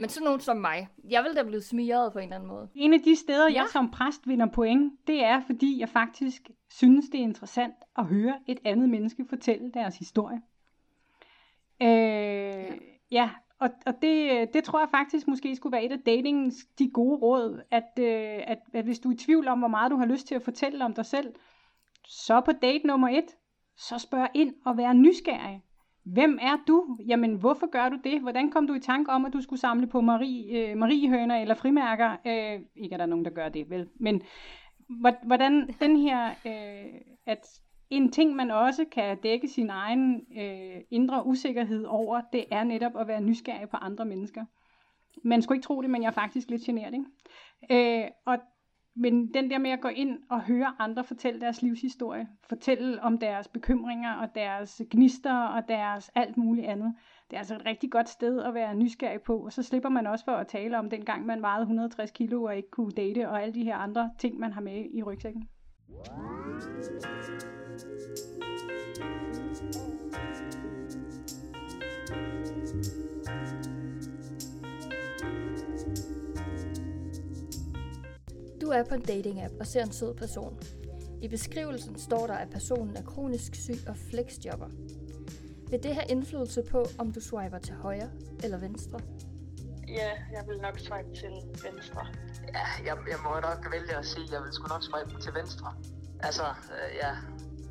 men sådan nogen som mig, jeg vil da blive smiret på en eller anden måde. En af de steder, Ja. jeg som præst vinder point, det er, fordi jeg faktisk synes, det er interessant at høre et andet menneske fortælle deres historie. Øh, ja. ja, og, og det, det tror jeg faktisk måske skulle være et af datingens de gode råd, at, øh, at, at hvis du er i tvivl om, hvor meget du har lyst til at fortælle om dig selv, så på date nummer et, så spørg ind og vær nysgerrig. Hvem er du? Jamen, hvorfor gør du det? Hvordan kom du i tanke om, at du skulle samle på Marie, øh, Mariehøner eller frimærker? Øh, ikke er der nogen, der gør det, vel? Men hvordan den her, øh, at en ting, man også kan dække sin egen øh, indre usikkerhed over, det er netop at være nysgerrig på andre mennesker. Man skulle ikke tro det, men jeg er faktisk lidt generet, ikke? Øh, og men den der med at gå ind og høre andre fortælle deres livshistorie, fortælle om deres bekymringer og deres gnister og deres alt muligt andet, det er altså et rigtig godt sted at være nysgerrig på, og så slipper man også for at tale om dengang man vejede 160 kilo og ikke kunne date, og alle de her andre ting, man har med i rygsækken. Er på en dating-app og ser en sød person. I beskrivelsen står der, at personen er kronisk syg og flexjobber. Vil det have indflydelse på, om du swiper til højre eller venstre? Ja, jeg vil nok swipe til venstre. Ja, jeg, jeg må nok vælge at sige, at jeg vil sgu nok swipe til venstre. Altså, øh, ja,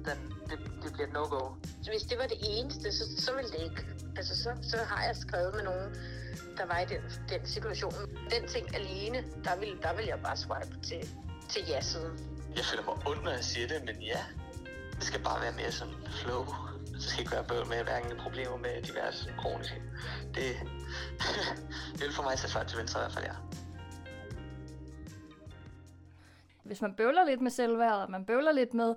den, det, det bliver no-go. Så hvis det var det eneste, så, så ville det ikke. Altså, så, så har jeg skrevet med nogen, der var i den, den situation. Den ting alene, der vil, der vil jeg bare swipe til, til ja-siden. Jeg føler mig ondt, når jeg siger det, men ja. Det skal bare være mere sådan flow. Det skal ikke være bøvl med hverken problemer med diverse kroniske. Det, det vil for mig sætte til venstre i hvert fald, ja. Hvis man bøvler lidt med selvværd, og man bøvler lidt med,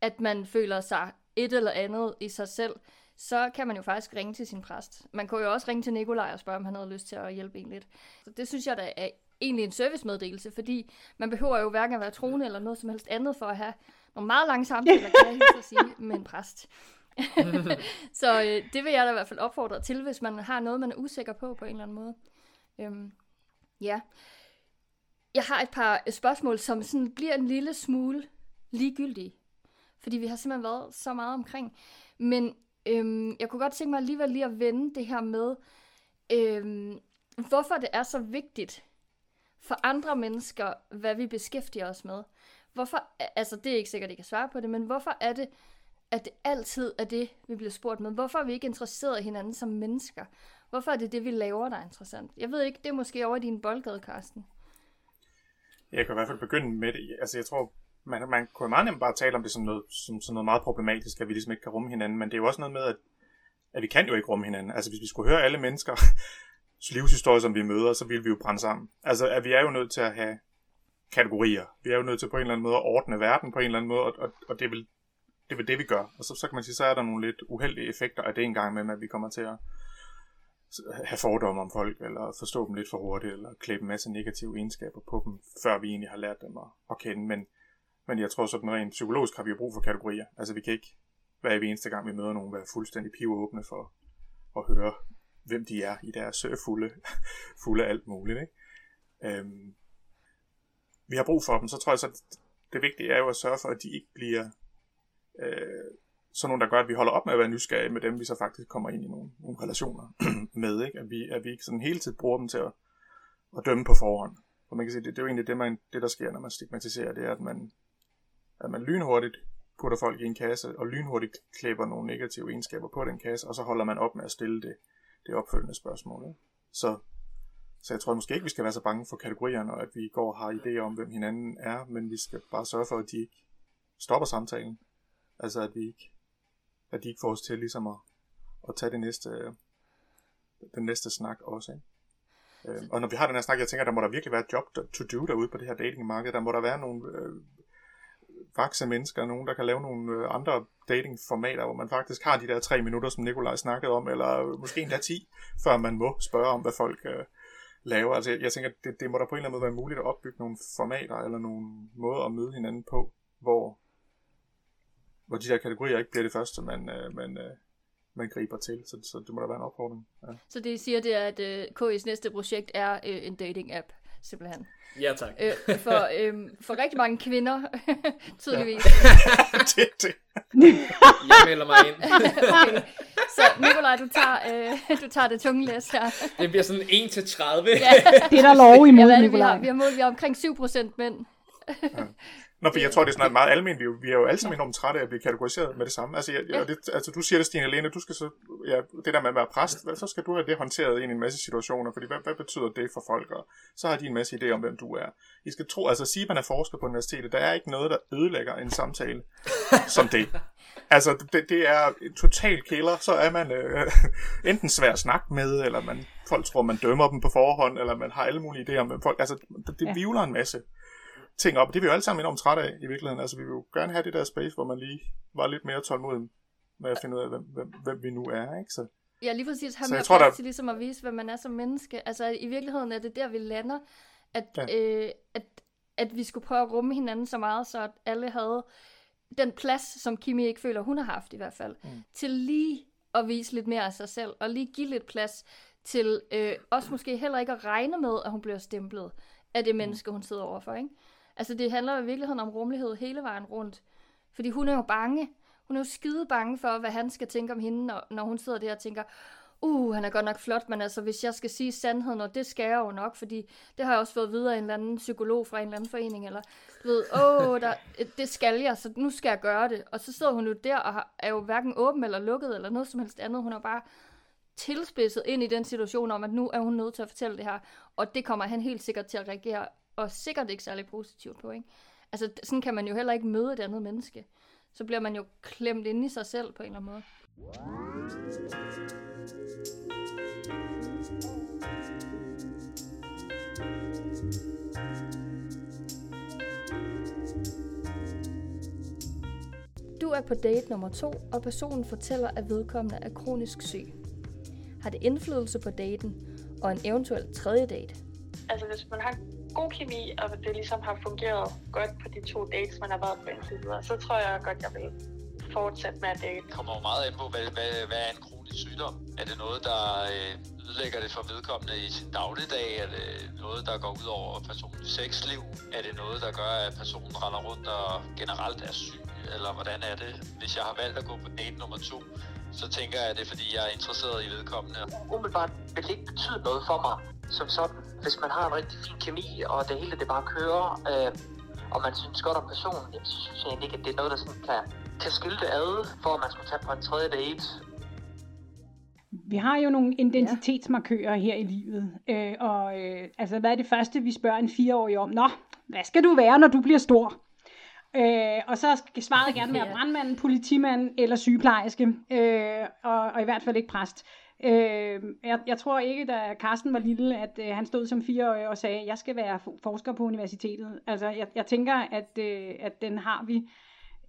at man føler sig et eller andet i sig selv, så kan man jo faktisk ringe til sin præst. Man kunne jo også ringe til Nikolaj og spørge, om han havde lyst til at hjælpe en lidt. Så det synes jeg da er egentlig en servicemeddelelse, fordi man behøver jo hverken at være troende eller noget som helst andet for at have nogle meget lange samtaler, kan jeg at sige, med en præst. så øh, det vil jeg da i hvert fald opfordre til, hvis man har noget, man er usikker på på en eller anden måde. Øhm, ja. Jeg har et par spørgsmål, som sådan bliver en lille smule ligegyldige. Fordi vi har simpelthen været så meget omkring. Men øhm, jeg kunne godt tænke mig alligevel lige at vende det her med, øhm, hvorfor det er så vigtigt for andre mennesker, hvad vi beskæftiger os med. Hvorfor, altså det er ikke sikkert, at I kan svare på det, men hvorfor er det, at det altid er det, vi bliver spurgt med? Hvorfor er vi ikke interesseret i hinanden som mennesker? Hvorfor er det det, vi laver, der er interessant? Jeg ved ikke, det er måske over i din boldgade, Karsten. Jeg kan i hvert fald begynde med det. Altså, jeg tror, man, man kunne meget nemt bare tale om det som noget, som, som noget meget problematisk, at vi ligesom ikke kan rumme hinanden, men det er jo også noget med, at, at vi kan jo ikke rumme hinanden. Altså, hvis vi skulle høre alle mennesker livshistorier, som vi møder, så ville vi jo brænde sammen. Altså, at vi er jo nødt til at have kategorier. Vi er jo nødt til på en eller anden måde at ordne verden på en eller anden måde, og, og, og det, er vel, det er vel det, vi gør. Og så, så kan man sige, så er der nogle lidt uheldige effekter af det engang med, at vi kommer til at have fordomme om folk, eller forstå dem lidt for hurtigt, eller klæbe en masse negative egenskaber på dem, før vi egentlig har lært dem at, at kende. Men, men jeg tror sådan rent psykologisk har vi brug for kategorier. Altså vi kan ikke hver eneste gang, vi møder nogen, være fuldstændig pivåbne for at høre, hvem de er i deres fulde, fulde alt muligt. Ikke? Øhm, vi har brug for dem, så tror jeg så, det vigtige er jo at sørge for, at de ikke bliver øh, sådan nogle, der gør, at vi holder op med at være nysgerrige med dem, vi så faktisk kommer ind i nogle, nogle relationer med. Ikke? At, vi, at vi ikke sådan hele tiden bruger dem til at, at dømme på forhånd. Og man kan sige, det, det er jo egentlig det, man, det, der sker, når man stigmatiserer, det er, at man, at man lynhurtigt putter folk i en kasse, og lynhurtigt klæber nogle negative egenskaber på den kasse, og så holder man op med at stille det, det opfølgende spørgsmål. Ikke? Så, så jeg tror måske ikke, vi skal være så bange for kategorierne, og at vi går og har idéer om, hvem hinanden er, men vi skal bare sørge for, at de ikke stopper samtalen. Altså at vi ikke at de ikke får os til ligesom at, at tage det næste, den næste snak også. Ikke? Øh, og når vi har den her snak, jeg tænker, der må der virkelig være et job to do derude på det her datingmarked. Der må der være nogle øh, vakse mennesker, nogen der kan lave nogle øh, andre datingformater, hvor man faktisk har de der tre minutter, som Nikolaj snakkede om, eller måske endda ti, før man må spørge om, hvad folk øh, laver. Altså jeg, jeg tænker, det, det må der på en eller anden måde være muligt at opbygge nogle formater, eller nogle måder at møde hinanden på, hvor hvor de der kategorier ikke bliver det første, man, øh, man, øh, man griber til. Så, så det må da være en opfordring. Ja. Så det I siger, det er, at øh, KI's næste projekt er øh, en dating-app, simpelthen. Ja, tak. Øh, for, øh, for rigtig mange kvinder, tydeligvis. det, det. Jeg melder mig ind. okay. Så Nikolaj, du tager, øh, du tager det tunge læs her. Det bliver sådan 1 til 30. Ja. Det er der lov imod, er det, vi Nikolaj. har, vi har målt, vi har omkring 7% mænd. Nå, for jeg tror, det er sådan meget almindeligt. Vi, er jo- vi er jo alle sammen enormt trætte af at blive kategoriseret med det samme. Altså, jeg, Ja. det, altså du siger det, Stine Lene, du skal så, ja, det der med at være præst, hvad, så skal du have det håndteret ind i en masse situationer, fordi hvad, hvad betyder det for folk? Og så har de en masse idéer om, hvem du er. I skal tro, altså sige, at man er forsker på universitetet, der er ikke noget, der ødelægger en samtale som det. Altså, det, det er total killer, så er man øh, enten svær at snakke med, eller man, folk tror, man dømmer dem på forhånd, eller man har alle mulige idéer om, folk, altså, det, det Ja. vivler en masse ting op. Det er vi jo alle sammen enormt trætte af i virkeligheden. Altså, vi vil jo gerne have det der space, hvor man lige var lidt mere tålmodig med at finde ud af, hvem, hvem, hvem vi nu er. Ikke? Så, Ja, lige præcis. Have Så mere tror, plads der- til ligesom at vise, hvad man er som menneske. Altså, i virkeligheden er det der, vi lander, at, Ja. øh, at, at vi skulle prøve at rumme hinanden så meget, så at alle havde den plads, som Kimi ikke føler, hun har haft i hvert fald, mm. til lige at vise lidt mere af sig selv, og lige give lidt plads til øh, også måske heller ikke at regne med, at hun bliver stemplet af det menneske, hun sidder overfor. Ikke? Altså, det handler jo i virkeligheden om rummelighed hele vejen rundt. Fordi hun er jo bange. Hun er jo skide bange for, hvad han skal tænke om hende, når, når hun sidder der og tænker, uh, han er godt nok flot, men altså, hvis jeg skal sige sandheden, og det skal jeg jo nok, fordi det har jeg også fået videre af en eller anden psykolog fra en eller anden forening, eller du ved, åh, oh, der, det skal jeg, så nu skal jeg gøre det. Og så sidder hun jo der og er jo hverken åben eller lukket, eller noget som helst andet. Hun er bare tilspidset ind i den situation om, at nu er hun nødt til at fortælle det her, og det kommer han helt sikkert til at reagere, og sikkert ikke særlig positivt på, ikke? Altså, sådan kan man jo heller ikke møde et andet menneske. Så bliver man jo klemt ind i sig selv på en eller anden måde. Du er på date nummer to, og personen fortæller, at vedkommende er kronisk syg. Har det indflydelse på daten og en eventuel tredje date? Altså hvis man har god kemi, og det ligesom har fungeret godt på de to dates, man har været på indtil videre, så tror jeg godt, jeg vil fortsætte med at date. Det kommer jo meget an på, hvad, hvad, hvad er en kronisk sygdom? Er det noget, der øh, ødelægger det for vedkommende i sin dagligdag? Er det noget, der går ud over personens sexliv? Er det noget, der gør, at personen render rundt og generelt er syg? Eller hvordan er det? Hvis jeg har valgt at gå på date nummer to, så tænker jeg, at det er, fordi jeg er interesseret i vedkommende. Umiddelbart vil det ikke betyde noget for mig som sådan. Hvis man har en rigtig fin kemi, og det hele det bare kører, øh, og man synes godt om personen, jamen, så synes jeg egentlig ikke, at det er noget, der sådan kan, kan skille det ad, for at man skulle tage på en tredje date. Vi har jo nogle identitetsmarkører her i livet, øh, og øh, altså, hvad er det første, vi spørger en fireårig om? Nå, hvad skal du være, når du bliver stor? Øh, og så skal svaret gerne være Ja. brandmand, politimand eller sygeplejerske, øh, og, og i hvert fald ikke præst. Øh, jeg, jeg tror ikke, da Carsten var lille, at øh, han stod som fireårig og sagde, jeg skal være forsker på universitetet. Altså, jeg, jeg tænker, at, øh, at den har vi.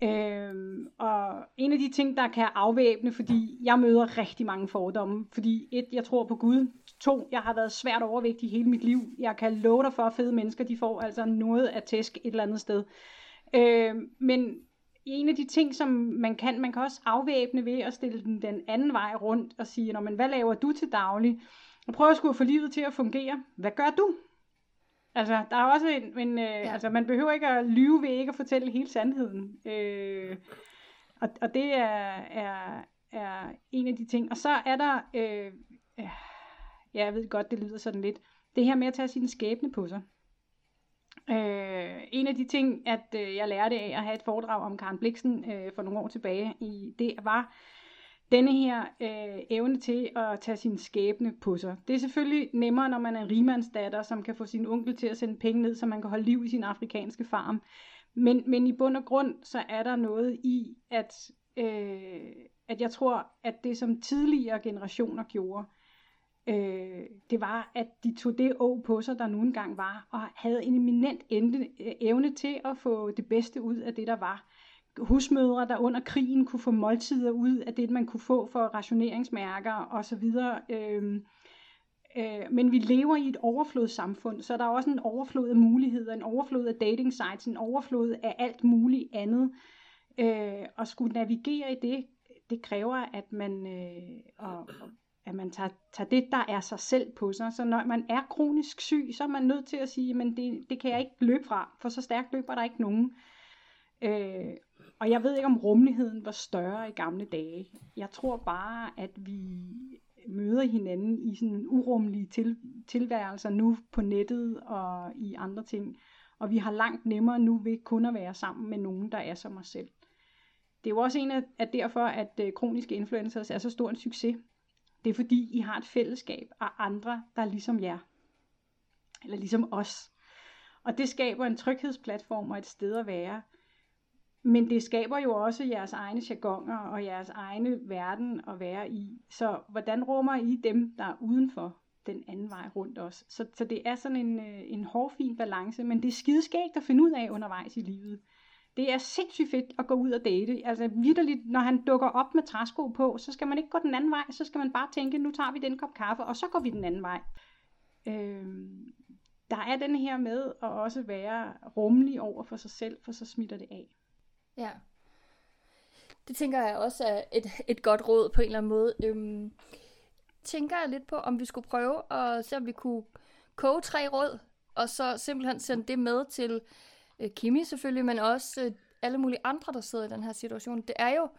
Øhm, og en af de ting, der kan afvæbne, fordi jeg møder rigtig mange fordomme, fordi et, jeg tror på Gud, to, jeg har været svært overvægtig hele mit liv, jeg kan love dig for, at fede mennesker, de får altså noget af tæsk et eller andet sted. Øhm, men en af de ting, som man kan, man kan også afvæbne ved at stille den den anden vej rundt og sige, Nå, men hvad laver du til daglig? Og prøv at skulle få livet til at fungere. Hvad gør du? Altså, der er også en, en øh, ja. altså, man behøver ikke at lyve ved ikke at fortælle hele sandheden. Øh, og, og det er, er, er en af de ting. Og så er der, øh, øh, ja, jeg ved godt, det lyder sådan lidt, det her med at tage sin skæbne på sig. Øh, en af de ting, at øh, jeg lærte af at have et foredrag om Karen Bliksen øh, for nogle år tilbage, i, det var denne her øh, evne til at tage sin skæbne på sig. Det er selvfølgelig nemmere, når man er en rigmandsdatter, som kan få sin onkel til at sende penge ned, så man kan holde liv i sin afrikanske farm. Men, men i bund og grund, så er der noget i, at, øh, at jeg tror, at det som tidligere generationer gjorde, øh, det var, at de tog det å på sig, der nu engang var, og havde en eminent ende, evne til at få det bedste ud af det, der var. Husmødre, der under krigen kunne få måltider ud af det, man kunne få for rationeringsmærker osv. Øh, øh, men vi lever i et overflodssamfund, så der er også en overflod af muligheder, en overflod af dating sites, en overflod af alt muligt andet. Øh, og skulle navigere i det, det kræver, at man, øh, og, og, at man tager, tager det, der er sig selv på sig. Så når man er kronisk syg, så er man nødt til at sige, men det, det kan jeg ikke løbe fra, for så stærkt løber der ikke nogen. Øh, og jeg ved ikke, om rummeligheden var større i gamle dage. Jeg tror bare, at vi møder hinanden i sådan urumlige til, tilværelser nu på nettet og i andre ting. Og vi har langt nemmere nu ved kun at være sammen med nogen, der er som os selv. Det er jo også en af, at derfor, at øh, kroniske influencers er så stor en succes. Det er fordi, I har et fællesskab af andre, der er ligesom jer. Eller ligesom os. Og det skaber en tryghedsplatform og et sted at være. Men det skaber jo også jeres egne jargoner og jeres egne verden at være i. Så hvordan rummer I dem, der er udenfor den anden vej rundt os? Så, så det er sådan en, øh, en hårfin balance, men det er skideskægt at finde ud af undervejs i livet. Det er sindssygt fedt at gå ud og date. Altså vidderligt, når han dukker op med træsko på, så skal man ikke gå den anden vej, så skal man bare tænke, nu tager vi den kop kaffe, og så går vi den anden vej. Øh, der er den her med at også være rummelig over for sig selv, for så smitter det af. Ja. Det tænker jeg også er et, et godt råd på en eller anden måde. Øhm, tænker jeg lidt på, om vi skulle prøve at se, om vi kunne koge tre råd, og så simpelthen sende det med til øh, Kimi selvfølgelig, men også øh, alle mulige andre, der sidder i den her situation. Det er jo,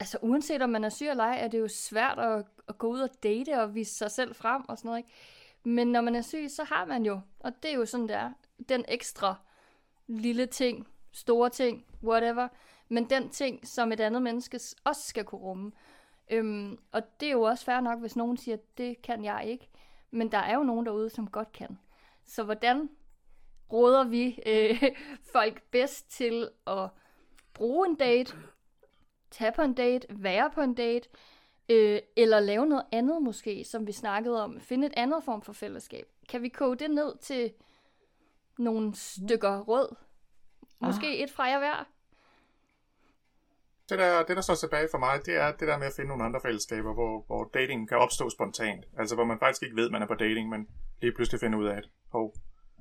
altså uanset om man er syg eller ej, er det jo svært at, at gå ud og date og vise sig selv frem og sådan noget, ikke? Men når man er syg, så har man jo, og det er jo sådan, det er, den ekstra lille ting, store ting, whatever, men den ting, som et andet menneske også skal kunne rumme. Øhm, og det er jo også fair nok, hvis nogen siger, at det kan jeg ikke. Men der er jo nogen derude, som godt kan. Så hvordan råder vi øh, folk bedst til at bruge en date, tage på en date, være på en date, øh, eller lave noget andet måske, som vi snakkede om, finde et andet form for fællesskab. Kan vi koge det ned til nogle stykker råd? Måske ah. et fra jer hver? Det der, det, der står tilbage for mig, det er det der med at finde nogle andre fællesskaber, hvor, hvor dating kan opstå spontant. Altså, hvor man faktisk ikke ved, man er på dating, men lige pludselig finder ud af, at hov,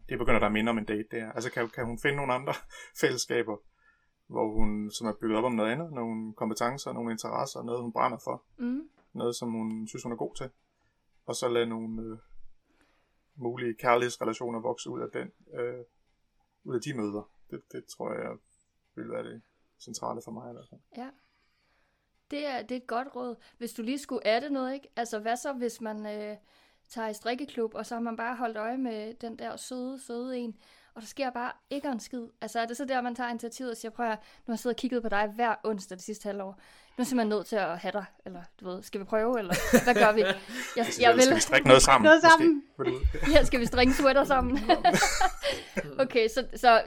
det begynder der at minde om en date der. Altså, kan, kan hun finde nogle andre fællesskaber, hvor hun, som er bygget op om noget andet, nogle kompetencer, nogle interesser, noget hun brænder for, mm. noget som hun synes, hun er god til, og så lade nogle øh, mulige kærlighedsrelationer vokse ud af den, øh, ud af de møder. Det, det tror jeg vil være det centrale for mig i hvert fald. Ja. Det er, det er et godt råd. Hvis du lige skulle adde noget, ikke? Altså, hvad så, hvis man øh, tager i strikkeklub, og så har man bare holdt øje med den der søde, søde en, og der sker bare ikke en skid. Altså, er det så der, man tager initiativet og siger, prøv at nu har jeg siddet og kigget på dig hver onsdag det sidste halvår. Nu er jeg simpelthen nødt til at have dig, eller du ved, skal vi prøve, eller hvad gør vi? Jeg, jeg vil... Skal vi strikke noget sammen? Noget sammen. ja, skal vi strikke sweater sammen? okay, så, så,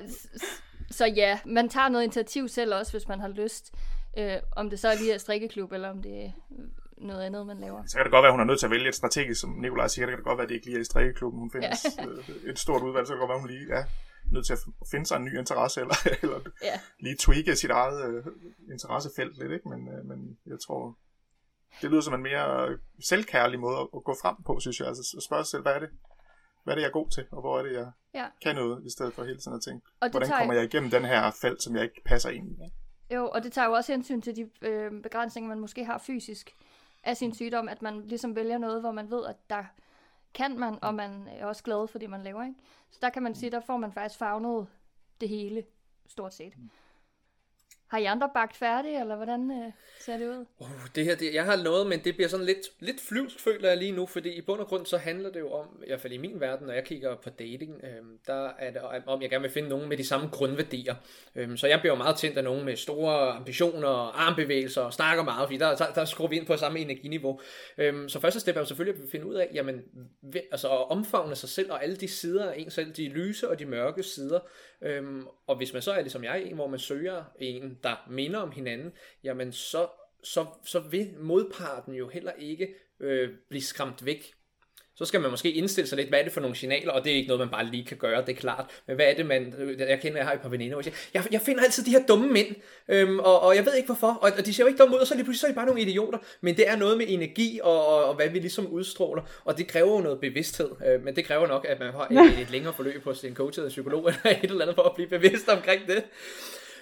så ja, man tager noget initiativ selv også, hvis man har lyst. Øh, om det så er lige er strikkeklub, eller om det er noget andet, man laver. Så kan det godt være, at hun er nødt til at vælge et strategisk, som Nikolaj siger. Det kan det godt være, at det ikke lige er i strikkeklubben. Hun finder ja. Øh, et stort udvalg, så kan det godt være, at hun lige er nødt til at finde sig en ny interesse, eller, eller ja. lige tweake sit eget uh, interessefelt lidt. Ikke? Men, uh, men jeg tror, det lyder som en mere selvkærlig måde at, gå frem på, synes jeg. Altså spørge sig selv, hvad er det, hvad er det, jeg er god til, og hvor er det, jeg ja. kan noget, i stedet for hele tiden at tænke, og hvordan kommer jeg igennem den her felt, som jeg ikke passer ind i. Jo, og det tager jo også hensyn til de øh, begrænsninger, man måske har fysisk af sin sygdom, at man ligesom vælger noget, hvor man ved, at der kan man, og man er også glad for det, man laver. Ikke? Så der kan man sige, der får man faktisk fagnet det hele, stort set. Mm. Har I andre bagt færdig, eller hvordan øh, ser det ud? Uh, det her, det, jeg har noget, men det bliver sådan lidt, lidt flyvsk, føler jeg lige nu, fordi i bund og grund så handler det jo om, i hvert fald i min verden, når jeg kigger på dating, øh, der er det om, jeg gerne vil finde nogen med de samme grundværdier. Øh, så jeg bliver jo meget tændt af nogen med store ambitioner, armbevægelser og snakker meget, fordi der, der, der skruer vi ind på samme energiniveau. Øh, så første step er jo selvfølgelig at finde ud af, jamen, altså at omfavne sig selv og alle de sider af en selv, de lyse og de mørke sider. Øh, og hvis man så er ligesom jeg, hvor man søger en, der minder om hinanden, jamen så, så, så vil modparten jo heller ikke øh, blive skræmt væk så skal man måske indstille sig lidt, hvad er det for nogle signaler, og det er ikke noget, man bare lige kan gøre, det er klart. Men hvad er det, man... Jeg kender, jeg har et par veninder, hvor jeg siger, jeg, jeg finder altid de her dumme mænd, øhm, og, og jeg ved ikke hvorfor, og, og de ser jo ikke dumme ud, og så lige pludselig så er de bare nogle idioter. Men det er noget med energi, og, og, og hvad vi ligesom udstråler, og det kræver jo noget bevidsthed. Øh, men det kræver nok, at man har et, et længere forløb hos en coach eller psykolog, eller et eller andet, for at blive bevidst omkring det.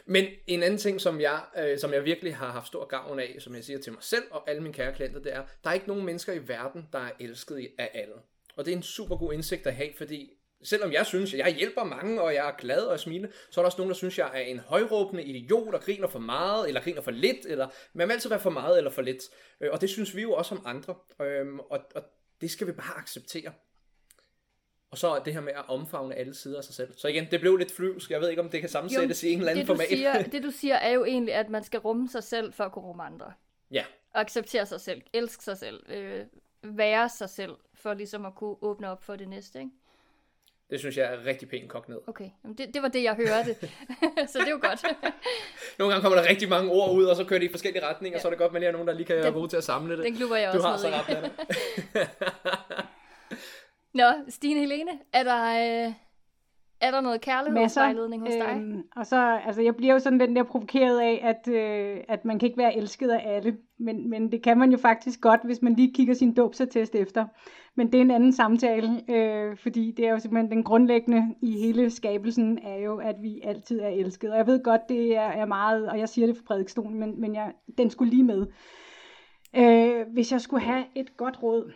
Men en anden ting, som jeg, øh, som jeg virkelig har haft stor gavn af, som jeg siger til mig selv og alle mine kære klienter, det er, der er ikke nogen mennesker i verden, der er elsket af alle. Og det er en super god indsigt at have, fordi selvom jeg synes, at jeg hjælper mange, og jeg er glad og smiler, så er der også nogen, der synes, at jeg er en højråbende idiot, der griner for meget, eller griner for lidt, eller man vil altid være for meget eller for lidt. Øh, og det synes vi jo også om andre, øhm, og, og det skal vi bare acceptere. Og så det her med at omfavne alle sider af sig selv. Så igen, det blev lidt flyvsk. Jeg ved ikke, om det kan sammensættes jo, i en eller anden det, format. Siger, det du siger er jo egentlig, at man skal rumme sig selv for at kunne rumme andre. Ja. Og acceptere sig selv, elske sig selv, øh, være sig selv, for ligesom at kunne åbne op for det næste, ikke? Det synes jeg er rigtig pænt kogt ned. Okay, Jamen det, det var det, jeg hørte. så det er jo godt. Nogle gange kommer der rigtig mange ord ud, og så kører de i forskellige retninger, ja. så er det godt, at man lige har nogen, der lige kan være gode til at samle det. Den klubber jeg du også har så ret Nå, Stine Helene, er der, øh, er der noget kærlighedsvejledning hos dig? Øhm, og så, altså jeg bliver jo sådan den der provokeret af, at, øh, at man kan ikke være elsket af alle, men, men det kan man jo faktisk godt, hvis man lige kigger sin dåbsattest efter. Men det er en anden samtale, øh, fordi det er jo simpelthen den grundlæggende i hele skabelsen, er jo, at vi altid er elsket. Og jeg ved godt, det er, er meget, og jeg siger det for prædikstolen, men, men jeg, den skulle lige med. Øh, hvis jeg skulle have et godt råd,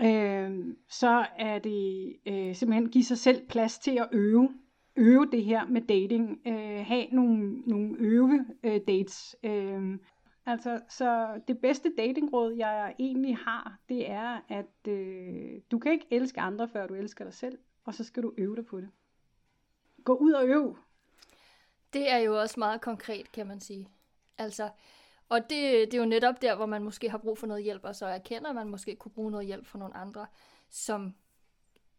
øh, så er det øh, simpelthen give sig selv plads til at øve. Øve det her med dating. Øh, have nogle, nogle øve øh, dates. Øh, altså, så det bedste datingråd, jeg egentlig har, det er, at øh, du kan ikke elske andre, før du elsker dig selv. Og så skal du øve dig på det. Gå ud og øv. Det er jo også meget konkret, kan man sige. Altså, og det, det er jo netop der, hvor man måske har brug for noget hjælp, og så erkender, at man måske kunne bruge noget hjælp fra nogle andre, som,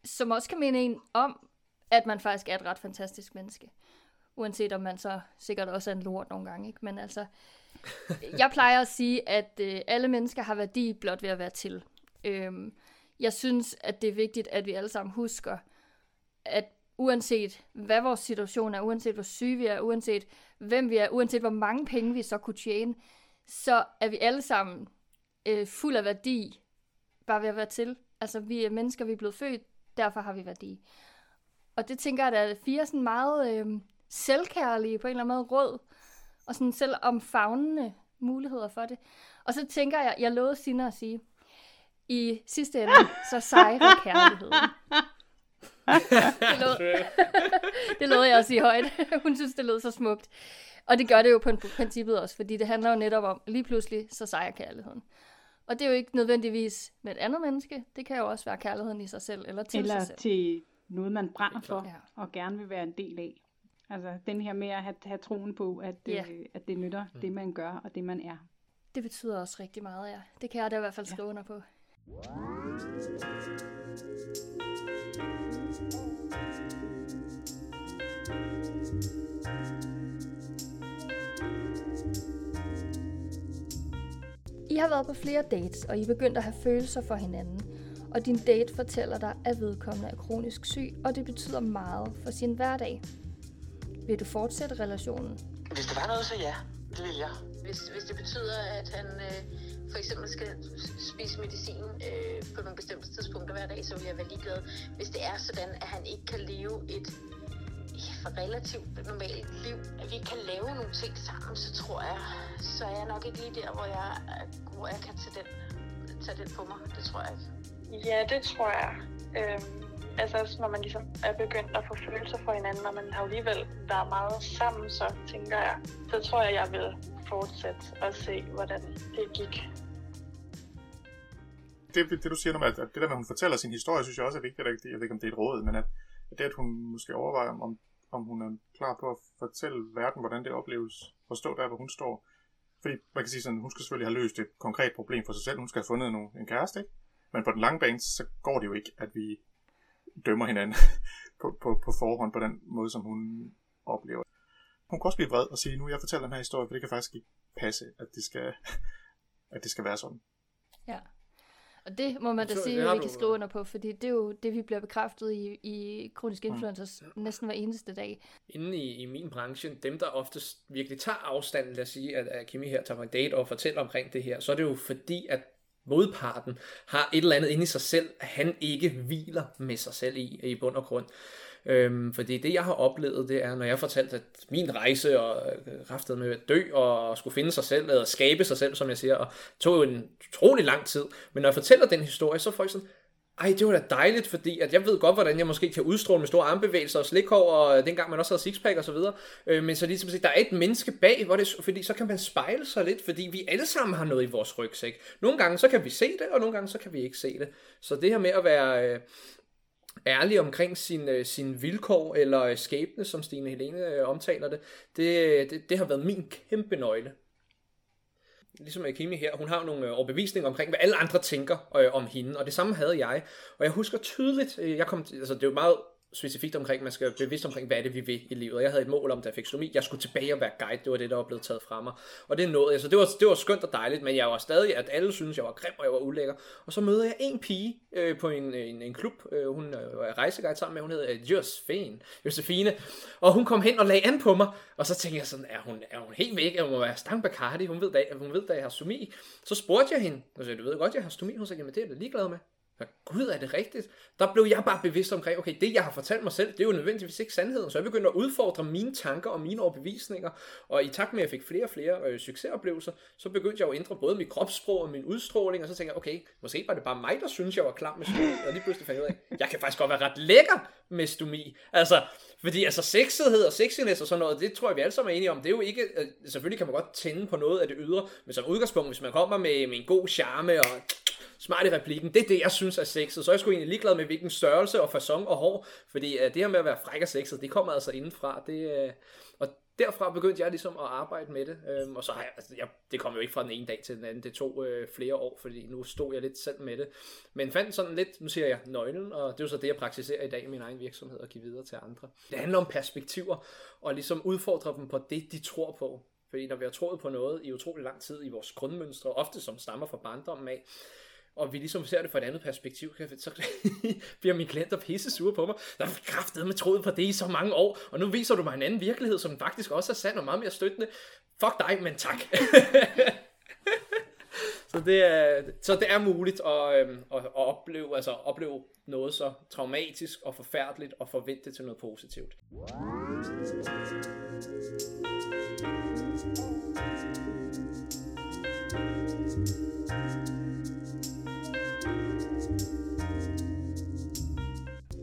som også kan minde en om, at man faktisk er et ret fantastisk menneske. Uanset om man så sikkert også er en lort nogle gange. Ikke? Men altså, jeg plejer at sige, at øh, alle mennesker har værdi blot ved at være til. Øhm, jeg synes, at det er vigtigt, at vi alle sammen husker, at uanset hvad vores situation er, uanset hvor syge vi er, uanset hvem vi er, uanset hvor mange penge vi så kunne tjene, så er vi alle sammen øh, fuld af værdi, bare ved at være til. Altså, vi er mennesker, vi er blevet født, derfor har vi værdi. Og det tænker jeg, at der er fire sådan meget øh, selvkærlige, på en eller anden måde råd, og sådan selv omfavnende muligheder for det. Og så tænker jeg, jeg lovede Sina at sige, i sidste ende, så sejrer kærligheden. det, lød, det lød jeg at sige højt. Hun synes, det lød så smukt. Og det gør det jo på princippet også, fordi det handler jo netop om, lige pludselig, så sejrer kærligheden. Og det er jo ikke nødvendigvis med et andet menneske. Det kan jo også være kærligheden i sig selv, eller til eller sig selv. til noget, man brænder for, ja. og gerne vil være en del af. Altså den her med at have, have troen på, at, ja. øh, at det nytter mm. det, man gør, og det, man er. Det betyder også rigtig meget, ja. Det kan jeg da i hvert fald skrive ja. under på. I har været på flere dates, og I er begyndt at have følelser for hinanden. Og din date fortæller dig, at vedkommende er kronisk syg, og det betyder meget for sin hverdag. Vil du fortsætte relationen? Hvis det var noget, så ja. Det vil jeg. Hvis, hvis det betyder, at han øh, for eksempel skal spise medicin øh, på nogle bestemte tidspunkter hver dag, så vil jeg være ligeglad. Hvis det er sådan, at han ikke kan leve et for relativt normalt liv, at vi kan lave nogle ting sammen, så tror jeg, så er jeg nok ikke lige der, hvor jeg, hvor jeg kan tage den, tage den på mig. Det tror jeg ikke. Ja, det tror jeg. Øhm, altså når man ligesom er begyndt at få følelser for hinanden, og man har alligevel været meget sammen, så tænker jeg, så tror jeg, jeg vil fortsætte og se, hvordan det gik. Det, det du siger om, at det der med, at hun fortæller sin historie, synes jeg også er vigtigt. Jeg ved ikke, om det er et råd, men at det, at hun måske overvejer, om om hun er klar på at fortælle verden, hvordan det opleves, at stå der, hvor hun står. Fordi man kan sige sådan, hun skal selvfølgelig have løst et konkret problem for sig selv. Hun skal have fundet nogle, en kæreste, ikke? Men på den lange bane, så går det jo ikke, at vi dømmer hinanden på, på, på forhånd på den måde, som hun oplever. Hun kan også blive vred og sige, nu jeg fortæller den her historie, for det kan faktisk ikke passe, at det skal, at det skal være sådan. Ja. Og det må man da så, sige, at vi kan skrive under på, fordi det er jo det, vi bliver bekræftet i, i kronisk influencers mm. næsten hver eneste dag. Inden i, i min branche, dem der oftest virkelig tager afstand, lad os sige, at, at Kimi her tager en date og fortæller omkring det her, så er det jo fordi, at modparten har et eller andet inde i sig selv, han ikke hviler med sig selv i, i bund og grund. Øhm, fordi det, jeg har oplevet, det er, når jeg fortalte at min rejse og øh, raftet med at dø og skulle finde sig selv, eller skabe sig selv, som jeg siger, og tog jo en utrolig lang tid. Men når jeg fortæller den historie, så får jeg sådan, ej, det var da dejligt, fordi at jeg ved godt, hvordan jeg måske kan udstråle med store armbevægelser og slikhår, og øh, dengang man også havde sixpack og så videre. Øh, men så ligesom der er et menneske bag, hvor det, fordi så kan man spejle sig lidt, fordi vi alle sammen har noget i vores rygsæk. Nogle gange så kan vi se det, og nogle gange så kan vi ikke se det. Så det her med at være øh, ærlig omkring sin, øh, sin vilkår eller øh, skæbne, som Stine Helene øh, omtaler det, det, øh, det, det har været min kæmpe nøgle ligesom Kimi her, hun har nogle øh, overbevisninger omkring, hvad alle andre tænker øh, om hende, og det samme havde jeg. Og jeg husker tydeligt, øh, jeg kom, altså det er jo meget specifikt omkring, man skal være bevidst omkring, hvad er det, vi vil i livet. Og jeg havde et mål om, da jeg fik jeg skulle tilbage og være guide, det var det, der var blevet taget fra mig. Og det nåede jeg, så det var, det var skønt og dejligt, men jeg var stadig, at alle synes jeg var grim, og jeg var ulækker. Og så mødte jeg en pige øh, på en, en, en klub, øh, hun var øh, rejseguide sammen med, hun hedder Josefine, Josefine, og hun kom hen og lagde an på mig, og så tænkte jeg sådan, er hun, er hun helt væk, hun må være Stang Bacardi, hun ved, da, hun ved, da jeg har stomi. Så spurgte jeg hende, og så du ved godt, jeg har stomi, hun sagde, jamen det er jeg ligeglad med. Gud, er det rigtigt? Der blev jeg bare bevidst omkring, okay, det jeg har fortalt mig selv, det er jo nødvendigvis ikke sandheden. Så jeg begyndte at udfordre mine tanker og mine overbevisninger. Og i takt med, at jeg fik flere og flere øh, succesoplevelser, så begyndte jeg at ændre både mit kropssprog og min udstråling. Og så tænkte jeg, okay, måske var det bare mig, der synes jeg var klam med stomi. Og lige pludselig fandt jeg ud af, jeg kan faktisk godt være ret lækker med stomi. Altså, fordi altså sexighed og sexiness og sådan noget, det tror jeg, vi alle sammen er enige om. Det er jo ikke, øh, selvfølgelig kan man godt tænde på noget af det ydre, men som udgangspunkt, hvis man kommer med, med en god charme og smart i replikken. Det er det, jeg synes er sexet. Så er jeg sgu egentlig ligeglad med, hvilken størrelse og fason og hår. Fordi uh, det her med at være fræk og sexet, det kommer altså indenfra. Det, uh, og derfra begyndte jeg ligesom at arbejde med det. Um, og så har jeg, altså, jeg, det kom jo ikke fra den ene dag til den anden. Det tog uh, flere år, fordi nu stod jeg lidt selv med det. Men fandt sådan lidt, nu siger jeg nøglen, og det er jo så det, jeg praktiserer i dag i min egen virksomhed og give videre til andre. Det handler om perspektiver, og ligesom udfordre dem på det, de tror på. Fordi når vi har troet på noget i utrolig lang tid i vores grundmønstre, ofte som stammer fra barndommen af, og vi ligesom ser det fra et andet perspektiv, så bliver mine klienter pisse sure på mig. Der er kraftet med troet på det i så mange år, og nu viser du mig en anden virkelighed, som faktisk også er sand og meget mere støttende. Fuck dig, men tak. så, det er, så det er muligt at, øhm, at, at opleve, altså opleve noget så traumatisk og forfærdeligt og forvente til noget positivt.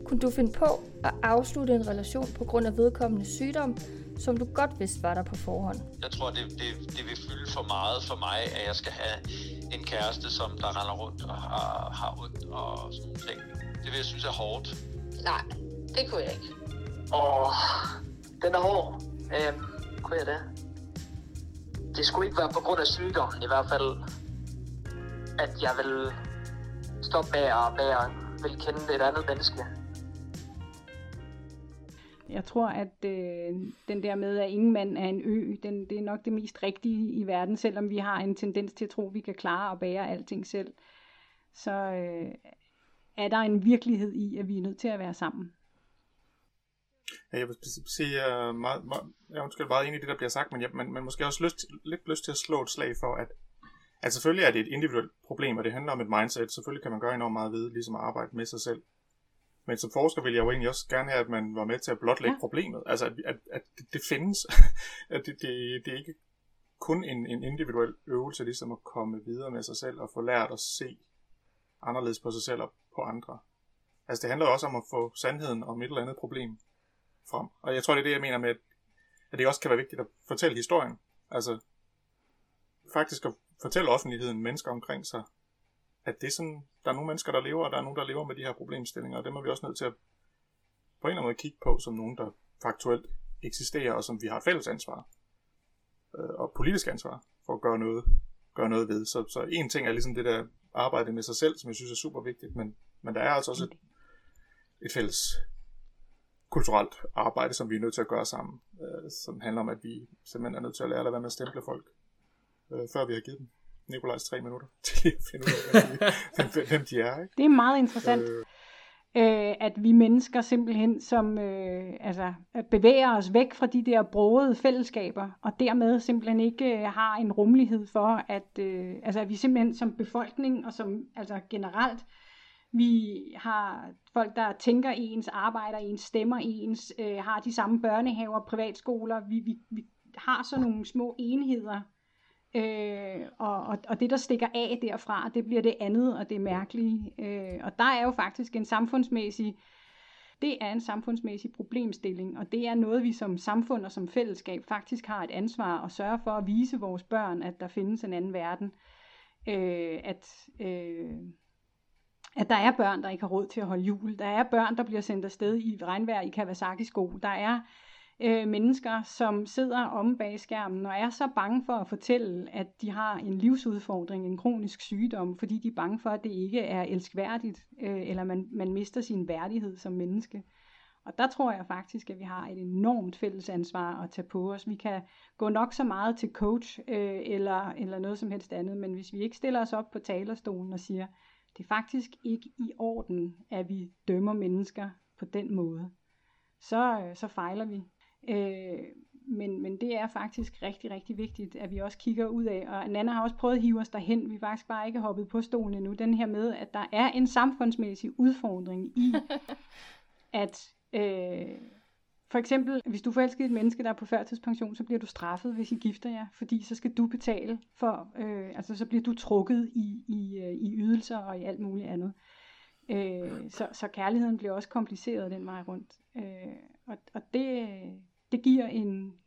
Kunne du finde på at afslutte en relation på grund af vedkommende sygdom, som du godt vidste var der på forhånd? Jeg tror, det, det, det vil fylde for meget for mig, at jeg skal have en kæreste, som der render rundt og har, har ondt og sådan nogle ting. Det vil jeg synes er hårdt. Nej, det kunne jeg ikke. Åh, den er hård. Øhm, kunne jeg det? Det skulle ikke være på grund af sygdommen i hvert fald, at jeg vil stoppe med at være, vil kende et andet menneske. Jeg tror, at øh, den der med, at ingen mand er en ø, den, det er nok det mest rigtige i verden, selvom vi har en tendens til at tro, at vi kan klare og bære alting selv. Så øh, er der en virkelighed i, at vi er nødt til at være sammen. Ja, jeg vil sige, uh, meget, meget, jeg er undskyld meget enig i det, der bliver sagt, men jeg, man, man måske også lyst, lidt lyst til at slå et slag for, at, at selvfølgelig er det et individuelt problem, og det handler om et mindset. Selvfølgelig kan man gøre enormt meget ved, ligesom at arbejde med sig selv. Men som forsker vil jeg jo egentlig også gerne have, at man var med til at blotlægge ja. problemet. Altså, at, at, at det, findes. at det, det, det er ikke kun en, en individuel øvelse, ligesom at komme videre med sig selv og få lært at se anderledes på sig selv og på andre. Altså, det handler også om at få sandheden om et eller andet problem frem. Og jeg tror, det er det, jeg mener med, at det også kan være vigtigt at fortælle historien. Altså, faktisk at fortælle offentligheden mennesker omkring sig, at det er sådan, der er nogle mennesker, der lever, og der er nogen, der lever med de her problemstillinger, og dem er vi også nødt til at på en eller anden måde kigge på som nogen, der faktuelt eksisterer, og som vi har fælles ansvar øh, og politisk ansvar for at gøre noget, gøre noget ved. Så, så en ting er ligesom det der arbejde med sig selv, som jeg synes er super vigtigt, men, men der er altså også et, et fælles kulturelt arbejde, som vi er nødt til at gøre sammen, øh, som handler om, at vi simpelthen er nødt til at lære at være med at stemple folk, øh, før vi har givet dem Nikolajs tre minutter til at finde ud af, hvem, hvem de er. Ikke? Det er meget interessant. Øh. øh, at vi mennesker simpelthen som øh, altså, bevæger os væk fra de der brogede fællesskaber, og dermed simpelthen ikke øh, har en rummelighed for, at, øh, altså, at vi simpelthen som befolkning og som altså generelt, vi har folk, der tænker ens, arbejder ens, stemmer ens, øh, har de samme børnehaver, privatskoler. Vi, vi, vi har sådan nogle små enheder, Øh, og, og, og det, der stikker af derfra, det bliver det andet og det mærkelige. Øh, og der er jo faktisk en samfundsmæssig, det er en samfundsmæssig problemstilling, og det er noget, vi som samfund og som fællesskab faktisk har et ansvar at sørge for at vise vores børn, at der findes en anden verden. Øh, at, øh, at der er børn, der ikke har råd til at holde jul. Der er børn, der bliver sendt afsted i regnvejr i Kawasaki-sko. Der er øh, mennesker, som sidder om bag skærmen og er så bange for at fortælle, at de har en livsudfordring, en kronisk sygdom, fordi de er bange for, at det ikke er elskværdigt, øh, eller man, man mister sin værdighed som menneske. Og der tror jeg faktisk, at vi har et enormt fælles ansvar at tage på os. Vi kan gå nok så meget til coach øh, eller, eller noget som helst andet, men hvis vi ikke stiller os op på talerstolen og siger, det er faktisk ikke i orden, at vi dømmer mennesker på den måde, så, øh, så fejler vi. Øh, men, men det er faktisk rigtig, rigtig vigtigt, at vi også kigger ud af, og Nana har også prøvet at hive os derhen, vi er faktisk bare ikke hoppet på stolen endnu, den her med, at der er en samfundsmæssig udfordring i, at øh, for eksempel, hvis du forelsker et menneske, der er på førtidspension, så bliver du straffet, hvis I gifter jer, fordi så skal du betale for, øh, altså så bliver du trukket i, i, øh, i ydelser og i alt muligt andet. Øh, så, så kærligheden bliver også kompliceret den vej rundt. Øh, og, og det, det giver en,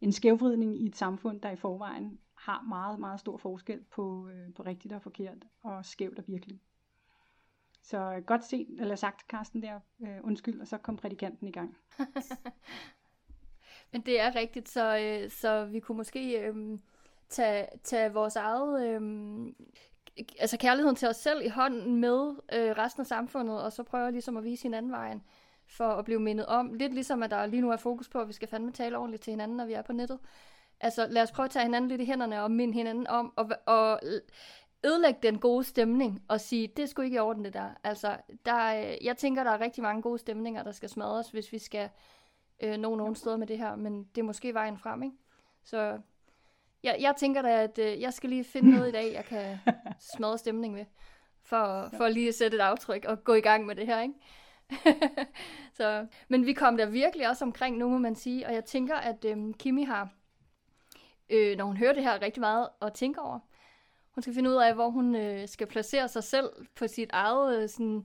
en skævvridning i et samfund, der i forvejen har meget, meget stor forskel på, øh, på rigtigt og forkert, og skævt og virkelig. Så godt set, eller sagt, Karsten der, øh, undskyld, og så kom prædikanten i gang. Men det er rigtigt, så, øh, så vi kunne måske øh, tage, tage vores eget, øh, altså kærligheden til os selv i hånden med øh, resten af samfundet, og så prøve ligesom at vise hinanden vejen for at blive mindet om. Lidt ligesom, at der lige nu er fokus på, at vi skal fandme tale ordentligt til hinanden, når vi er på nettet. Altså, lad os prøve at tage hinanden lidt i hænderne og minde hinanden om, og, og ødelægge den gode stemning og sige, det sgu ikke i orden det der. Altså, der er, jeg tænker, der er rigtig mange gode stemninger, der skal smadres, hvis vi skal øh, nå nogle steder med det her, men det er måske vejen frem, ikke? Så jeg, jeg tænker da, at øh, jeg skal lige finde noget i dag, jeg kan smadre stemning med, for, for lige at sætte et aftryk og gå i gang med det her, ikke? så, men vi kom der virkelig også omkring nu, må man sige, og jeg tænker, at øhm, Kimi har, øh, når hun hører det her, rigtig meget at tænke over. Hun skal finde ud af, hvor hun øh, skal placere sig selv på sit eget øh, sådan,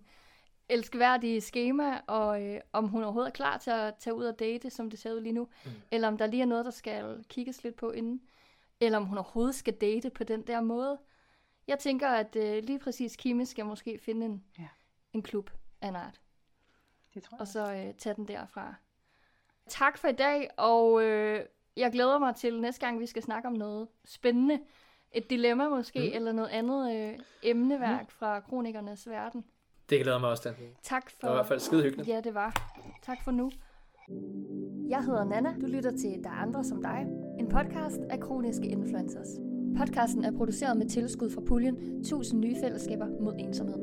elskværdige schema, og øh, om hun overhovedet er klar til at tage ud og date, som det ser ud lige nu, mm. eller om der lige er noget, der skal kigges lidt på inden, eller om hun overhovedet skal date på den der måde. Jeg tænker, at øh, lige præcis Kimi skal måske finde en, ja. en klub af en art. Det tror jeg. Og så øh, tage den derfra. Tak for i dag, og øh, jeg glæder mig til næste gang, vi skal snakke om noget spændende. Et dilemma måske, mm. eller noget andet øh, emneværk mm. fra kronikernes verden. Det glæder mig også til. Tak for... Det var i hvert fald skide hyggeligt. Ja, det var. Tak for nu. Jeg hedder Nana. Du lytter til Der er andre som dig. En podcast af kroniske influencers. Podcasten er produceret med tilskud fra puljen 1000 nye fællesskaber mod ensomhed.